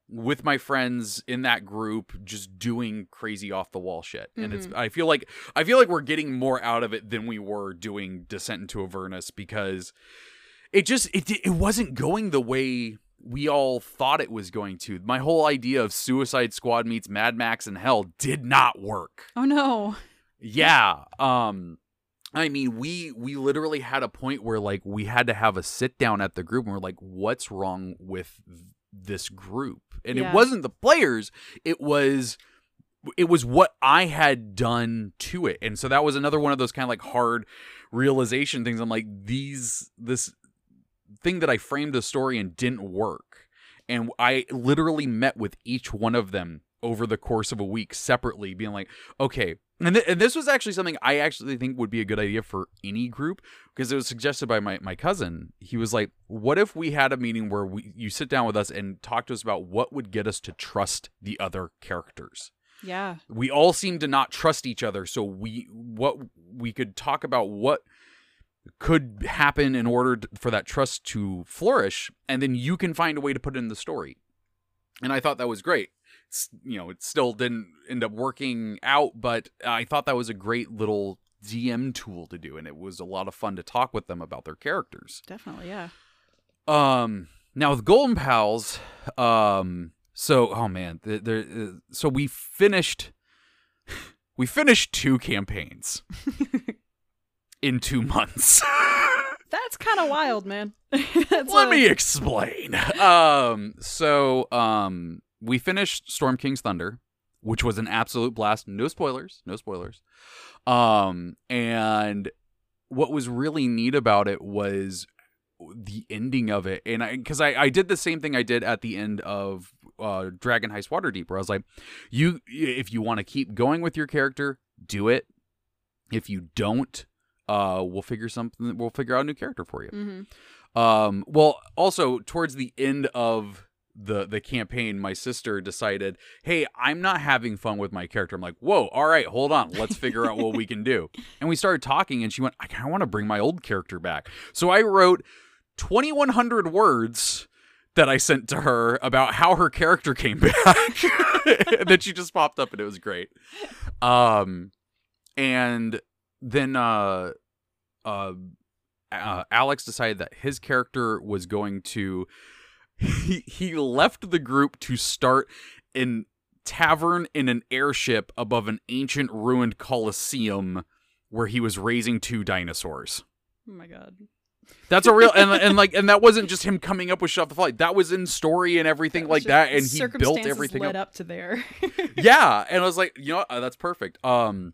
with my friends in that group, just doing crazy off the wall shit. And it's. Mhm. I feel like I feel like we're getting more out of it than we were doing Descent into Avernus because it just it it wasn't going the way we all thought it was going to. My whole idea of Suicide Squad meets Mad Max and Hell did not work. Oh no. Yeah. Um I mean, we we literally had a point where like we had to have a sit down at the group and we're like what's wrong with th- this group? And Yeah. it wasn't the players, it was it was what I had done to it. And so that was another one of those kind of like hard realization things. I'm like these this thing that I framed the story and didn't work. And I literally met with each one of them over the course of a week separately, being like, okay. And, th- and this was actually something I actually think would be a good idea for any group because it was suggested by my, my cousin. He was like, what if we had a meeting where we you sit down with us and talk to us about what would get us to trust the other characters? Yeah. we all seem to not trust each other so we what we could talk about what could happen in order t- for that trust to flourish and then you can find a way to put it in the story and i thought that was great you know it still didn't end up working out but i thought that was a great little dm tool to do and it was a lot of fun to talk with them about their characters Definitely. Yeah. um, now with Golden Pals, um, so oh man, there, uh, so we finished, we finished two campaigns in two months. That's kind of wild, man. Let a- me explain. Um, so um, we finished Storm King's Thunder, which was an absolute blast. No spoilers, no spoilers. Um, and what was really neat about it was the ending of it and i because I, I did the same thing i did at the end of uh dragon heist waterdeep where i was like you if you want to keep going with your character do it if you don't uh we'll figure something we'll figure out a new character for you Mhm. um, well, also towards the end of the the campaign, my sister decided, "Hey, I'm not having fun with my character." I'm like, "Whoa, all right, hold on, let's figure out what we can do." And we started talking, and she went, "I kind of want to bring my old character back." So I wrote 2,100 words that I sent to her about how her character came back. and then she just popped up, and it was great. Um, and then uh, uh uh, Alex decided that his character was going to he he left the group to start in tavern in an airship above an ancient ruined coliseum where he was raising two dinosaurs. Oh my god. That's a real and and like and that wasn't just him coming up with shut the flight. That was in story and everything like Just that and he built everything led up. up to there. yeah, and I was like, you know, what? Uh, that's perfect. Um,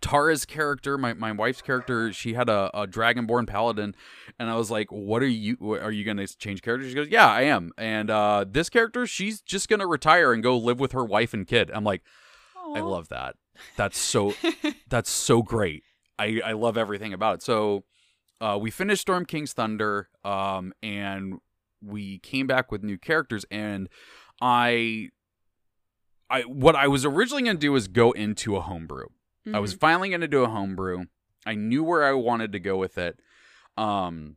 Tara's character, my, my wife's character, she had a, a dragonborn paladin, and I was like, "What are you? Are you gonna change characters?" She goes, "Yeah, I am." And uh, this character, she's just gonna retire and go live with her wife and kid. I'm like, I love that. That's so that's so great. I I love everything about it. So, uh, we finished Storm King's Thunder, um, and we came back with new characters, and I. I, what I was originally going to do was go into a homebrew. I was Mhm. finally going to do a homebrew. I knew where I wanted to go with it. Um,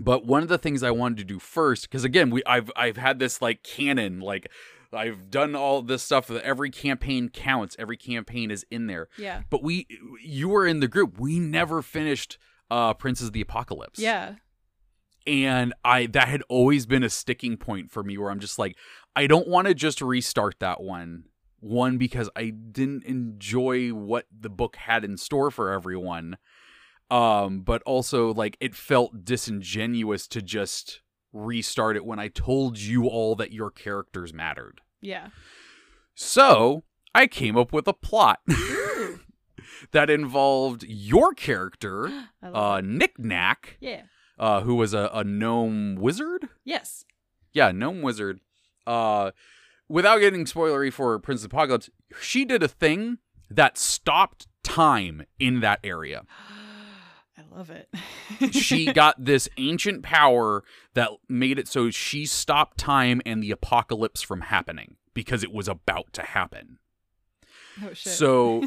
but one of the things I wanted to do first, because again, we I've I've had this like canon, like I've done all this stuff that every campaign counts, every campaign is in there. Yeah. But we, you were in the group. We never finished uh Princes of the Apocalypse Yeah. and i that had always been a sticking point for me where i'm just like i don't want to just restart that one one because i didn't enjoy what the book had in store for everyone um but also like it felt disingenuous to just restart it when i told you all that your characters mattered Yeah. so i came up with a plot that involved your character uh. Knickknack Yeah. uh, who was a, a gnome wizard. Yes. Yeah, gnome wizard. Uh, without getting spoilery for Prince of Apocalypse, she did a thing that stopped time in that area. I love it. she got this ancient power that made it so she stopped time and the apocalypse from happening because it was about to happen. oh shit. So,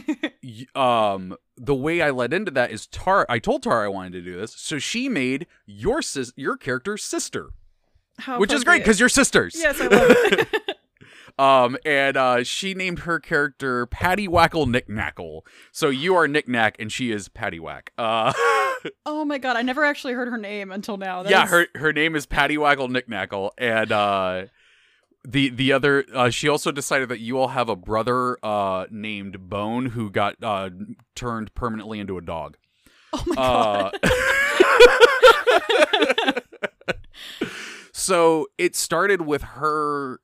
um, the way I led into that is Tar. I told Tara I wanted to do this, so she made your sis, your character's sister, How which is great because you're sisters. yes, I love it. Um, and uh, she named her character Patty Wackle Knickknackle. So you are Knickknack, and she is Patty Whack. Uh, oh my god, I never actually heard her name until now. That yeah, is- her her name is Patty Wackle Knickknackle, and uh, the the other uh, she also decided that you all have a brother uh named Bone who got uh turned permanently into a dog. Oh my god. Uh, so it started with her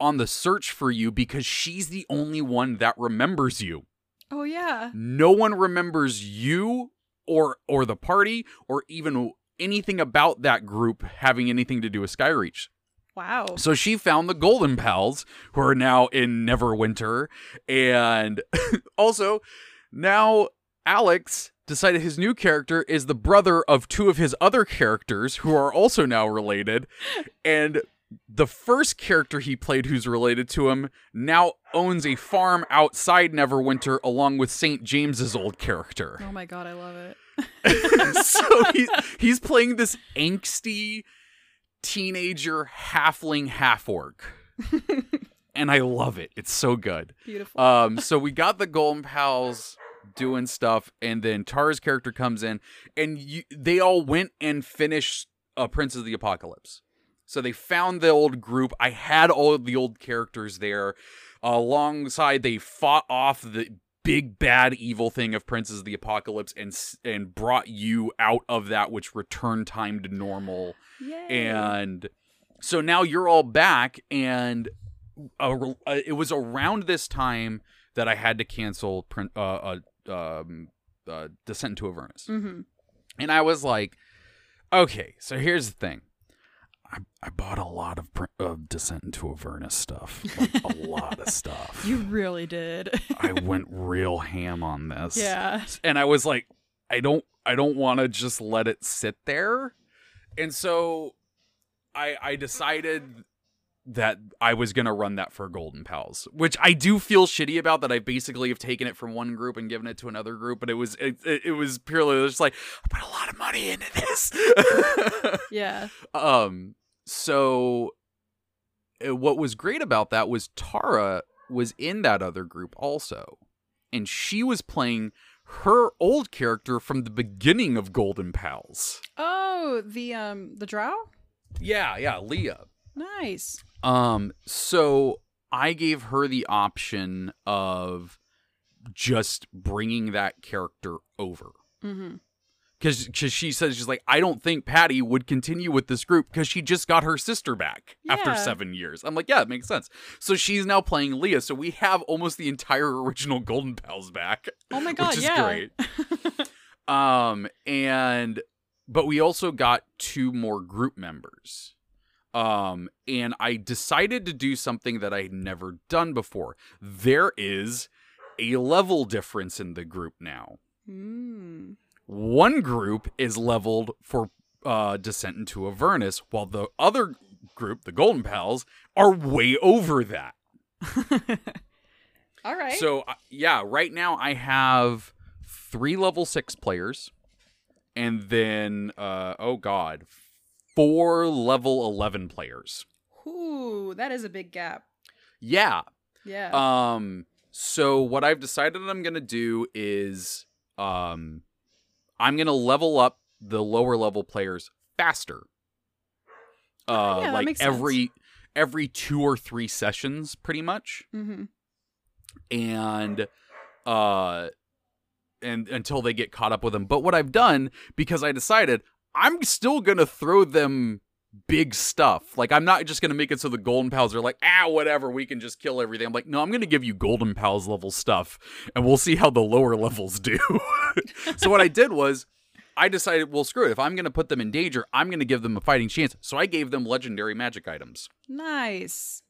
on the search for you because she's the only one that remembers you. oh yeah. No one remembers you or or the party or even anything about that group having anything to do with Skyreach. Wow. So she found the Golden Pals, who are now in Neverwinter, and also now Alex decided his new character is the brother of two of his other characters who are also now related, and the first character he played who's related to him now owns a farm outside Neverwinter along with St. James's old character. Oh my god, I love it. so he, he's playing this angsty teenager halfling half orc. and I love it. It's so good. Beautiful. Um, so we got the Golden Pals doing stuff, and then Tara's character comes in, and you, they all went and finished uh, Prince of the Apocalypse. So they found the old group. I had all of the old characters there. alongside, they fought off the big bad evil thing of Princes of the Apocalypse and and brought you out of that, which returned time to normal Yay. and so now you're all back and uh, uh, it was around this time that i had to cancel print uh, uh um uh descent into avernus mm-hmm. and i was like okay so here's the thing I, I bought a lot of of descent into avernus stuff like a lot of stuff You really did. i went real ham on this yeah. and I was like, I don't, I don't want to just let it sit there, and so I, I decided that I was gonna run that for Golden Pals, which I do feel shitty about. That I basically have taken it from one group and given it to another group, but it was, it, it was purely just like I put a lot of money into this. Yeah. um, so uh, what was great about that was Tara was in that other group also, and she was playing her old character from the beginning of Golden Pals. Oh, the um the drow? Yeah, yeah, Leah. Nice. Um, so I gave her the option of just bringing that character over. Mhm. Because because she says she's like I don't think Patty would continue with this group because she just got her sister back after seven years. I'm like, yeah, it makes sense. So she's now playing Leah. So we have almost the entire original Golden Pals back, Oh my god, which is yeah. great. Um, and but we also got two more group members. Um, and I decided to do something that I had never done before. There is a level difference in the group now. Mm. One group is leveled for uh, Descent into Avernus, while the other group, the Golden Pals, are way over that. All right. So uh, yeah, right now I have three level six players, and then uh, oh god, four level eleven players. Ooh, that is a big gap. Yeah. Yeah. Um. So what I've decided I'm gonna do is um, I'm gonna level up the lower level players faster. Uh, yeah, like makes sense. every every two or three sessions, pretty much. mm-hmm. and uh and until they get caught up with them but what i've done because i decided i'm still gonna throw them big stuff like i'm not just gonna make it so the golden pals are like ah whatever we can just kill everything i'm like no i'm gonna give you golden pals level stuff and we'll see how the lower levels do so what i did was i decided well screw it if i'm gonna put them in danger i'm gonna give them a fighting chance so i gave them legendary magic items Nice.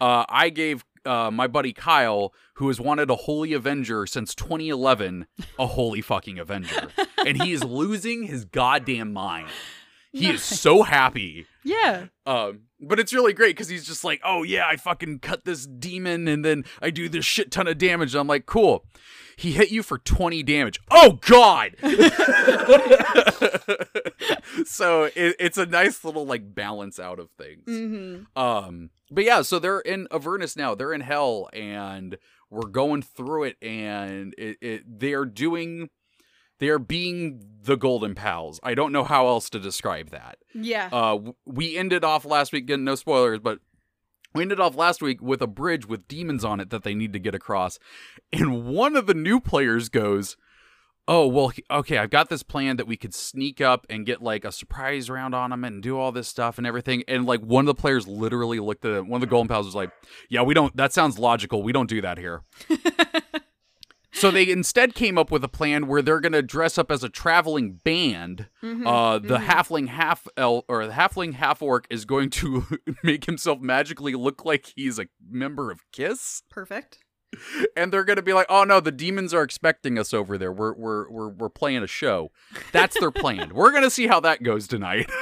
uh, I gave uh, my buddy Kyle, who has wanted a Holy Avenger since 2011, a Holy fucking Avenger. and he is losing his goddamn mind. He is so happy. Yeah. Um, but it's really great because he's just like, oh yeah, I fucking cut this demon and then I do this shit ton of damage. And I'm like, cool. He hit you for 20 damage. Oh god. so it, it's a nice little like balance out of things. Mm-hmm. Um, but yeah, so they're in Avernus now. They're in hell, and we're going through it, and it, it they are doing, they are being the Golden Pals. I don't know how else to describe that. Yeah. Uh, we ended off last week. Again, no spoilers, but we ended off last week with a bridge with demons on it that they need to get across, and one of the new players goes. Oh well, okay. I've got this plan that we could sneak up and get like a surprise round on them and do all this stuff and everything. And like one of the players literally looked at it. One of the golden pals was like, "Yeah, we don't. That sounds logical. We don't do that here." so they instead came up with a plan where they're gonna dress up as a traveling band. Mhm, Uh, the mhm. halfling half elf or the halfling half orc is going to make himself magically look like he's a member of Kiss Perfect. and they're gonna be like, "Oh no, the demons are expecting us over there. We're we're we're we're playing a show." That's their plan. we're gonna see how that goes tonight.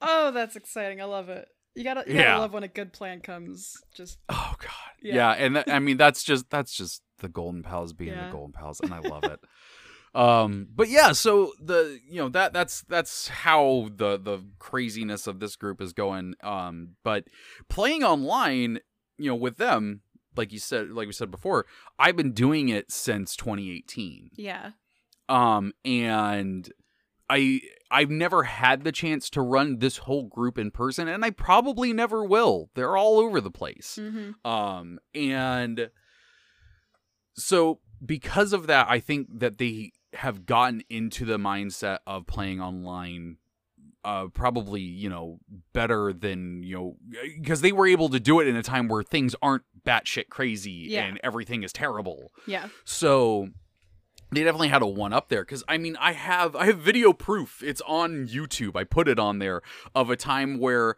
Oh, that's exciting. I love it. You gotta, you Yeah. gotta love when a good plan comes. Just oh god, yeah, Yeah. and that, I mean that's just that's just the Golden Pals being Yeah. the Golden Pals, and I love it. um, but yeah, so the you know that that's that's how the the craziness of this group is going. Um, but playing online, you know, with them, like you said, like we said before, I've been doing it since 2018. yeah. um and i i've never had the chance to run this whole group in person and i probably never will they're all over the place Mm-hmm. um and so because of that i think that they have gotten into the mindset of playing online uh probably you know better than you know because they were able to do it in a time where things aren't batshit crazy Yeah. and everything is terrible Yeah. so they definitely had a one up there because I mean I have I have video proof. It's on YouTube. I put it on there of a time where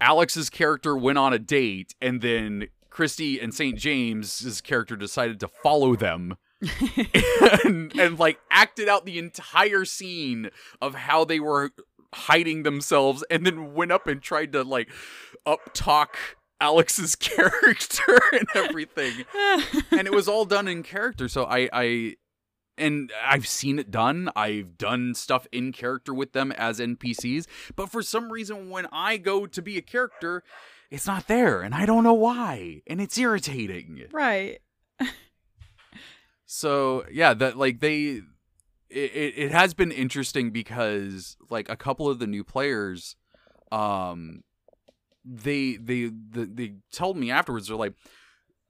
Alex's character went on a date and then Christy and St. James's character decided to follow them and, and like acted out the entire scene of how they were hiding themselves and then went up and tried to like up talk Alex's character and everything. And it was all done in character. So i i and i've seen it done. I've done stuff in character with them as npcs but for some reason when i go to be a character it's not there and i don't know why and it's irritating right. so yeah that like they it, it, has been interesting because like a couple of the new players um they they they, they told me afterwards they're like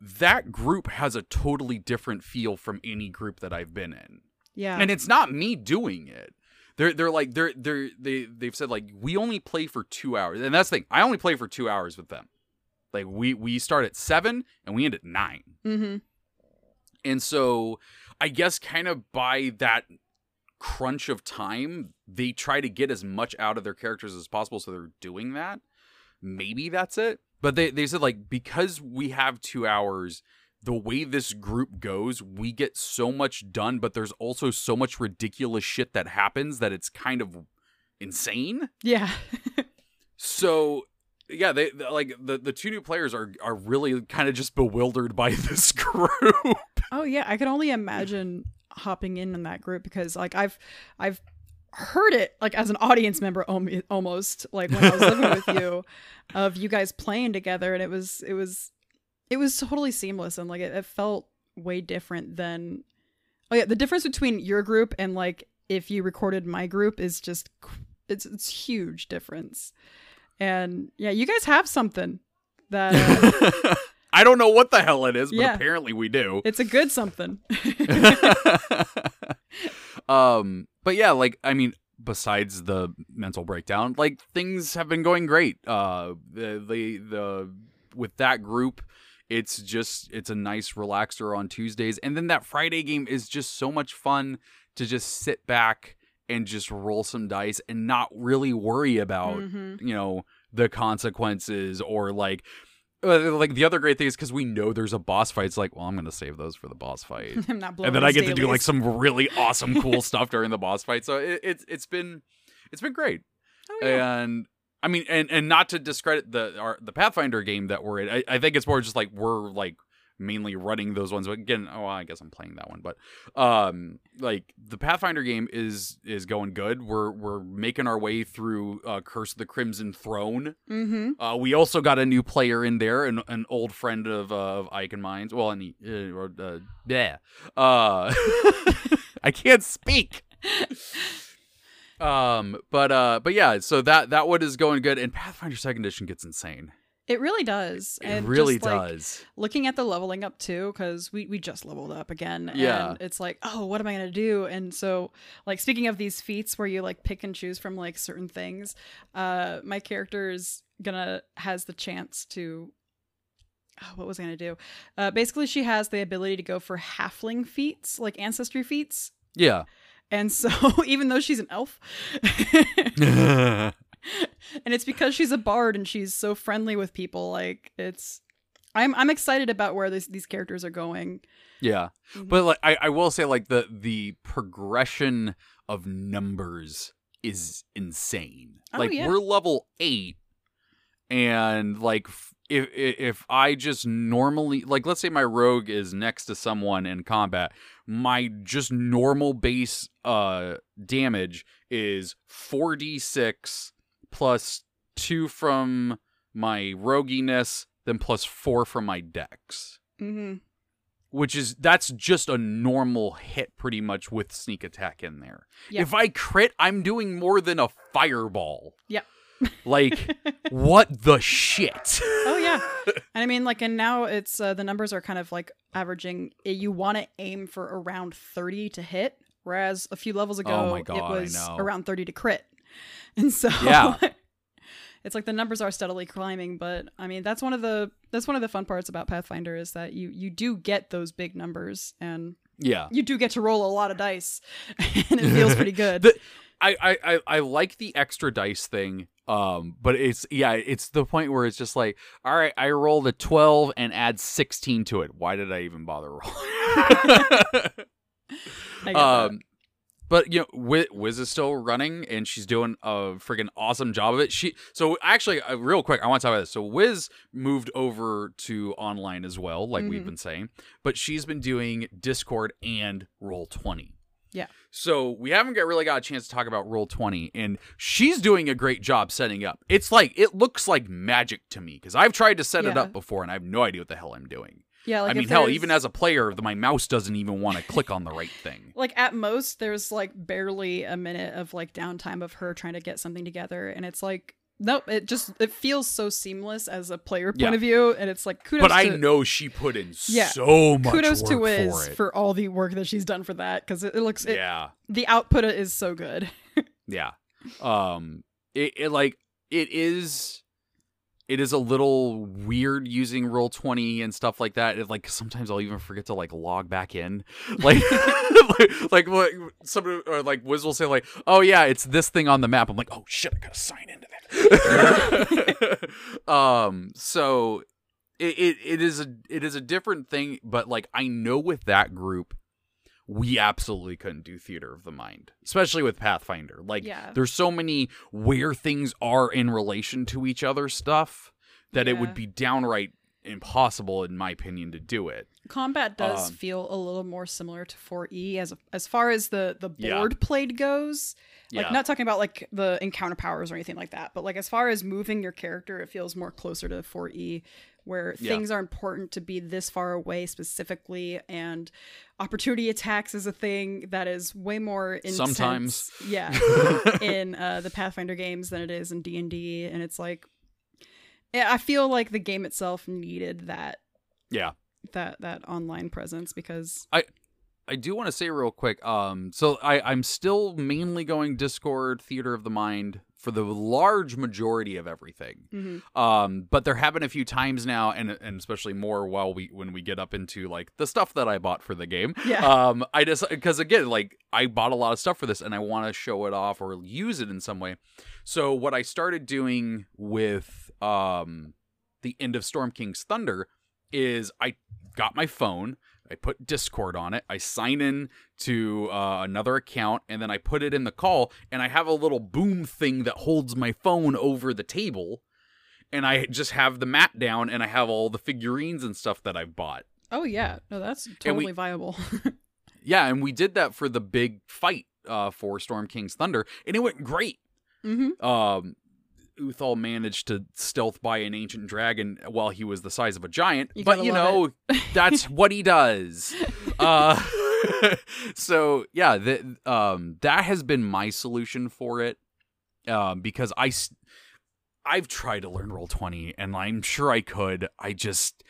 that group has a totally different feel from any group that I've been in. Yeah. And it's not me doing it. They're they're like they're they're they they've said like we only play for 2 hours. And that's the thing. I only play for 2 hours with them. Like we we start at 7 and we end at 9. mm-hmm. And so I guess kind of by that crunch of time, they try to get as much out of their characters as possible. So they're doing that. Maybe that's it. But they, they said, like, because we have two hours, the way this group goes, we get so much done, but there's also so much ridiculous shit that happens that it's kind of insane. Yeah. So yeah, they like the the two new players are are really kind of just bewildered by this group. Oh yeah, I can only imagine hopping in in that group because like I've I've heard it like as an audience member almost like when I was living with you of you guys playing together and it was it was it was totally seamless and like it, it felt way different than oh yeah the difference between your group and like if you recorded my group is just it's it's huge difference and yeah you guys have something that uh, I don't know what the hell it is, but Yeah. apparently we do. it's a good something um, but yeah, like I mean, besides the mental breakdown, like things have been going great. Uh, the the the with that group, it's just it's a nice relaxer on Tuesdays, and then that Friday game is just so much fun to just sit back and just roll some dice and not really worry about Mhm. you know the consequences or like uh, like the other great thing is because we know there's a boss fight. It's like, well, I'm gonna save those for the boss fight, I'm not blowing and then I get to do like some really awesome, cool stuff during the boss fight. So it, it's it's been it's been great, Oh, yeah. and I mean, and and not to discredit the our, the Pathfinder game that we're in. I, I think it's more just like we're like mainly running those ones. But again, oh, I guess I'm playing that one, but um, like the Pathfinder game is is going good. We're we're making our way through uh, Curse of the Crimson Throne. Mm-hmm. Uh, we also got a new player in there, an, an old friend of uh, of Ike and mine's. Well, and he, uh, or, uh, yeah, uh, I can't speak. Um, but uh, but yeah, so that that one is going good, and Pathfinder Second Edition gets insane. It really does. It and really just, like, does. looking at the leveling up too because we, we just leveled up again Yeah. and it's like oh what am i going to do and so like speaking of these feats where you like pick and choose from like certain things uh my character is gonna has the chance to oh, what was i gonna do uh basically she has the ability to go for halfling feats like ancestry feats Yeah. And so even though she's an elf and it's because she's a bard and she's so friendly with people like it's i'm i'm excited about where this, these characters are going yeah. Mhm. But like I, I will say like the the progression of numbers is insane. Oh, like yeah. we're level 8 and like f- if if I just normally like let's say my rogue is next to someone in combat, my just normal base uh damage is 4d6 plus 2 from my roguiness then plus 4 from my dex mm-hmm. which is that's just a normal hit pretty much with sneak attack in there. Yeah. If I crit, I'm doing more than a fireball. Yep. Like what the shit? oh yeah and i mean like and now it's uh, the numbers are kind of like averaging eh, you want to aim for around 30 to hit whereas a few levels ago Oh God, it was around 30 to crit and so Yeah. it's like the numbers are steadily climbing but i mean that's one of the that's one of the fun parts about pathfinder is that you you do get those big numbers and Yeah. you do get to roll a lot of dice and it feels pretty good The- I, I, I, like the extra dice thing. Um, but it's yeah, it's the point where it's just like, all right, I rolled a twelve and add sixteen to it. Why did I even bother rolling? Um but you know Wiz, Wiz is still running and she's doing a freaking awesome job of it she so actually uh, real quick i want to talk about this so Wiz moved over to online as well like we've Mhm. been saying but she's been doing discord and roll 20 Yeah. so we haven't got, really got a chance to talk about roll 20 and she's doing a great job setting up. It's like it looks like magic to me because i've tried to set it up before and i have no idea what the hell i'm doing. Yeah like i mean hell even as a player my mouse doesn't even want to click on the right thing. Like at most there's like barely a minute of like downtime of her trying to get something together and it's like nope it just it feels so seamless as a player point Yeah. of view and it's like kudos but I know she put in Yeah. so much kudos work to Wiz for for, all the work that she's done for that because it, it looks it, yeah, the output is so good yeah. Um, it, it like it is. It is a little weird using roll twenty and stuff like that. It, like sometimes I'll even forget to like log back in, like like like what somebody or like Wiz will say like, oh yeah, it's this thing on the map. I'm like, oh shit, I gotta sign into that. um, so it, it it is a it is a different thing, but like I know with that group, we absolutely couldn't do theater of the mind, especially with Pathfinder. Like Yeah. there's so many where things are in relation to each other stuff that it would be downright impossible in my opinion to do it. combat does Um, feel a little more similar to 4e as as far as the the Yeah. board played goes like Yeah. not talking about like the encounter powers or anything like that but like as far as moving your character it feels more closer to 4e where Yeah. things are important to be this far away specifically and opportunity attacks is a thing that is way more intense Sometimes. yeah in uh, the pathfinder games than it is in d&d and it's like i feel like the game itself needed that yeah. that that online presence because i I do want to say real quick. Um, so I I'm still mainly going Discord Theater of the Mind for the large majority of everything. mhm. Um, but there have been a few times now, and and especially more while we when we get up into like the stuff that I bought for the game. Yeah. Um, I just because again, like I bought a lot of stuff for this, and I want to show it off or use it in some way. So what I started doing with um the end of Storm King's Thunder is I got my phone, I put Discord on it, I sign in to uh, another account, and then I put it in the call, and I have a little boom thing that holds my phone over the table, and I just have the mat down, and I have all the figurines and stuff that I've bought. Oh yeah, no, that's totally viable. Yeah, and we did that for the big fight uh, for Storm King's Thunder, and it went great. mm-hmm. Um, Uthal managed to stealth by an ancient dragon while he was the size of a giant, You but you know that's what he does. Uh, so yeah, that um, that has been my solution for it, um, because I've tried to learn roll twenty, and I'm sure I could. I just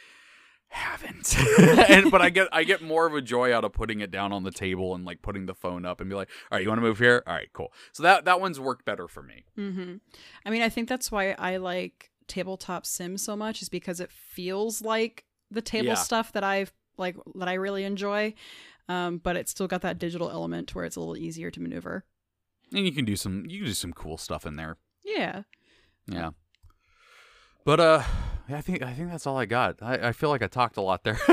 haven't and but i get i get more of a joy out of putting it down on the table and like putting the phone up and be like all right you want to move here all right cool so that that one's worked better for me Mm-hmm. I mean, I think that's why I like tabletop sim so much is because it feels like the table Yeah. stuff that I've like that I really enjoy, um, but it's still got that digital element to where it's a little easier to maneuver. and you can do some you can do some cool stuff in there Yeah. yeah but uh i think i think that's all i got. I, I feel like i talked a lot there.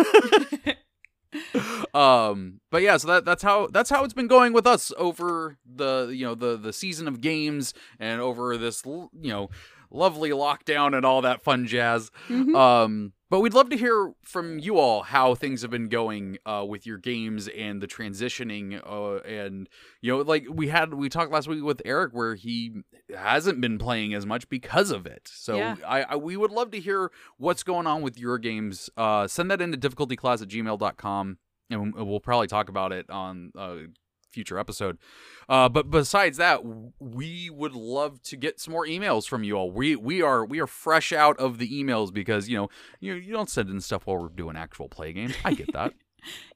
Um but yeah so that that's how that's how it's been going with us over the you know the the season of games and over this you know lovely lockdown and all that fun jazz. Mhm. um but we'd love to hear from you all how things have been going uh, with your games and the transitioning uh, and you know like we had we talked last week with eric where he hasn't been playing as much because of it so Yeah. I, I we would love to hear what's going on with your games uh, send that into difficultyclass at gmail.com and we'll- probably talk about it on a future episode uh, but besides that we would love to get some more emails from you all we we are we are fresh out of the emails because you know you, you don't send in stuff while we're doing actual play games i get that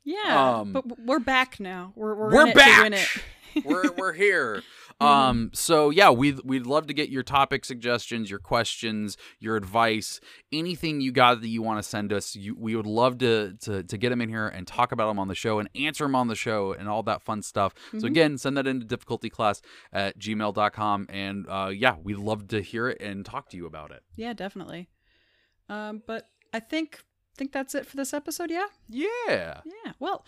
Yeah. Um, but we're back now. We're we're, we're in it back it. we're we're here. Mhm. Um so yeah, we we'd love to get your topic suggestions, your questions, your advice, anything you got that you want to send us. You, we would love to, to to get them in here and talk about them on the show and answer them on the show and all that fun stuff. So Mhm. again, send that into difficultyclass at gmail.com and uh yeah, we'd love to hear it and talk to you about it. Yeah, definitely. Um, but I think think that's it for this episode. Yeah. Yeah. Yeah. Well,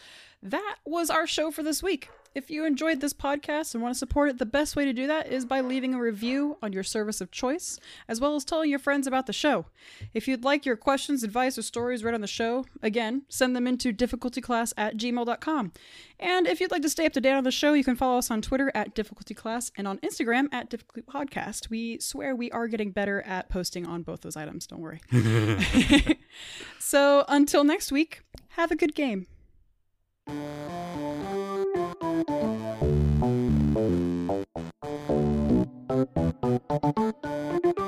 that was our show for this week. If you enjoyed this podcast and want to support it, the best way to do that is by leaving a review on your service of choice, as well as telling your friends about the show. If you'd like your questions, advice, or stories read on the show, again, send them into difficultyclass at gmail.com. And if you'd like to stay up to date on the show, you can follow us on Twitter at difficultyclass and on Instagram at difficultypodcast. We swear we are getting better at posting on both those items, don't worry. so until next week, have a good game. Thank you.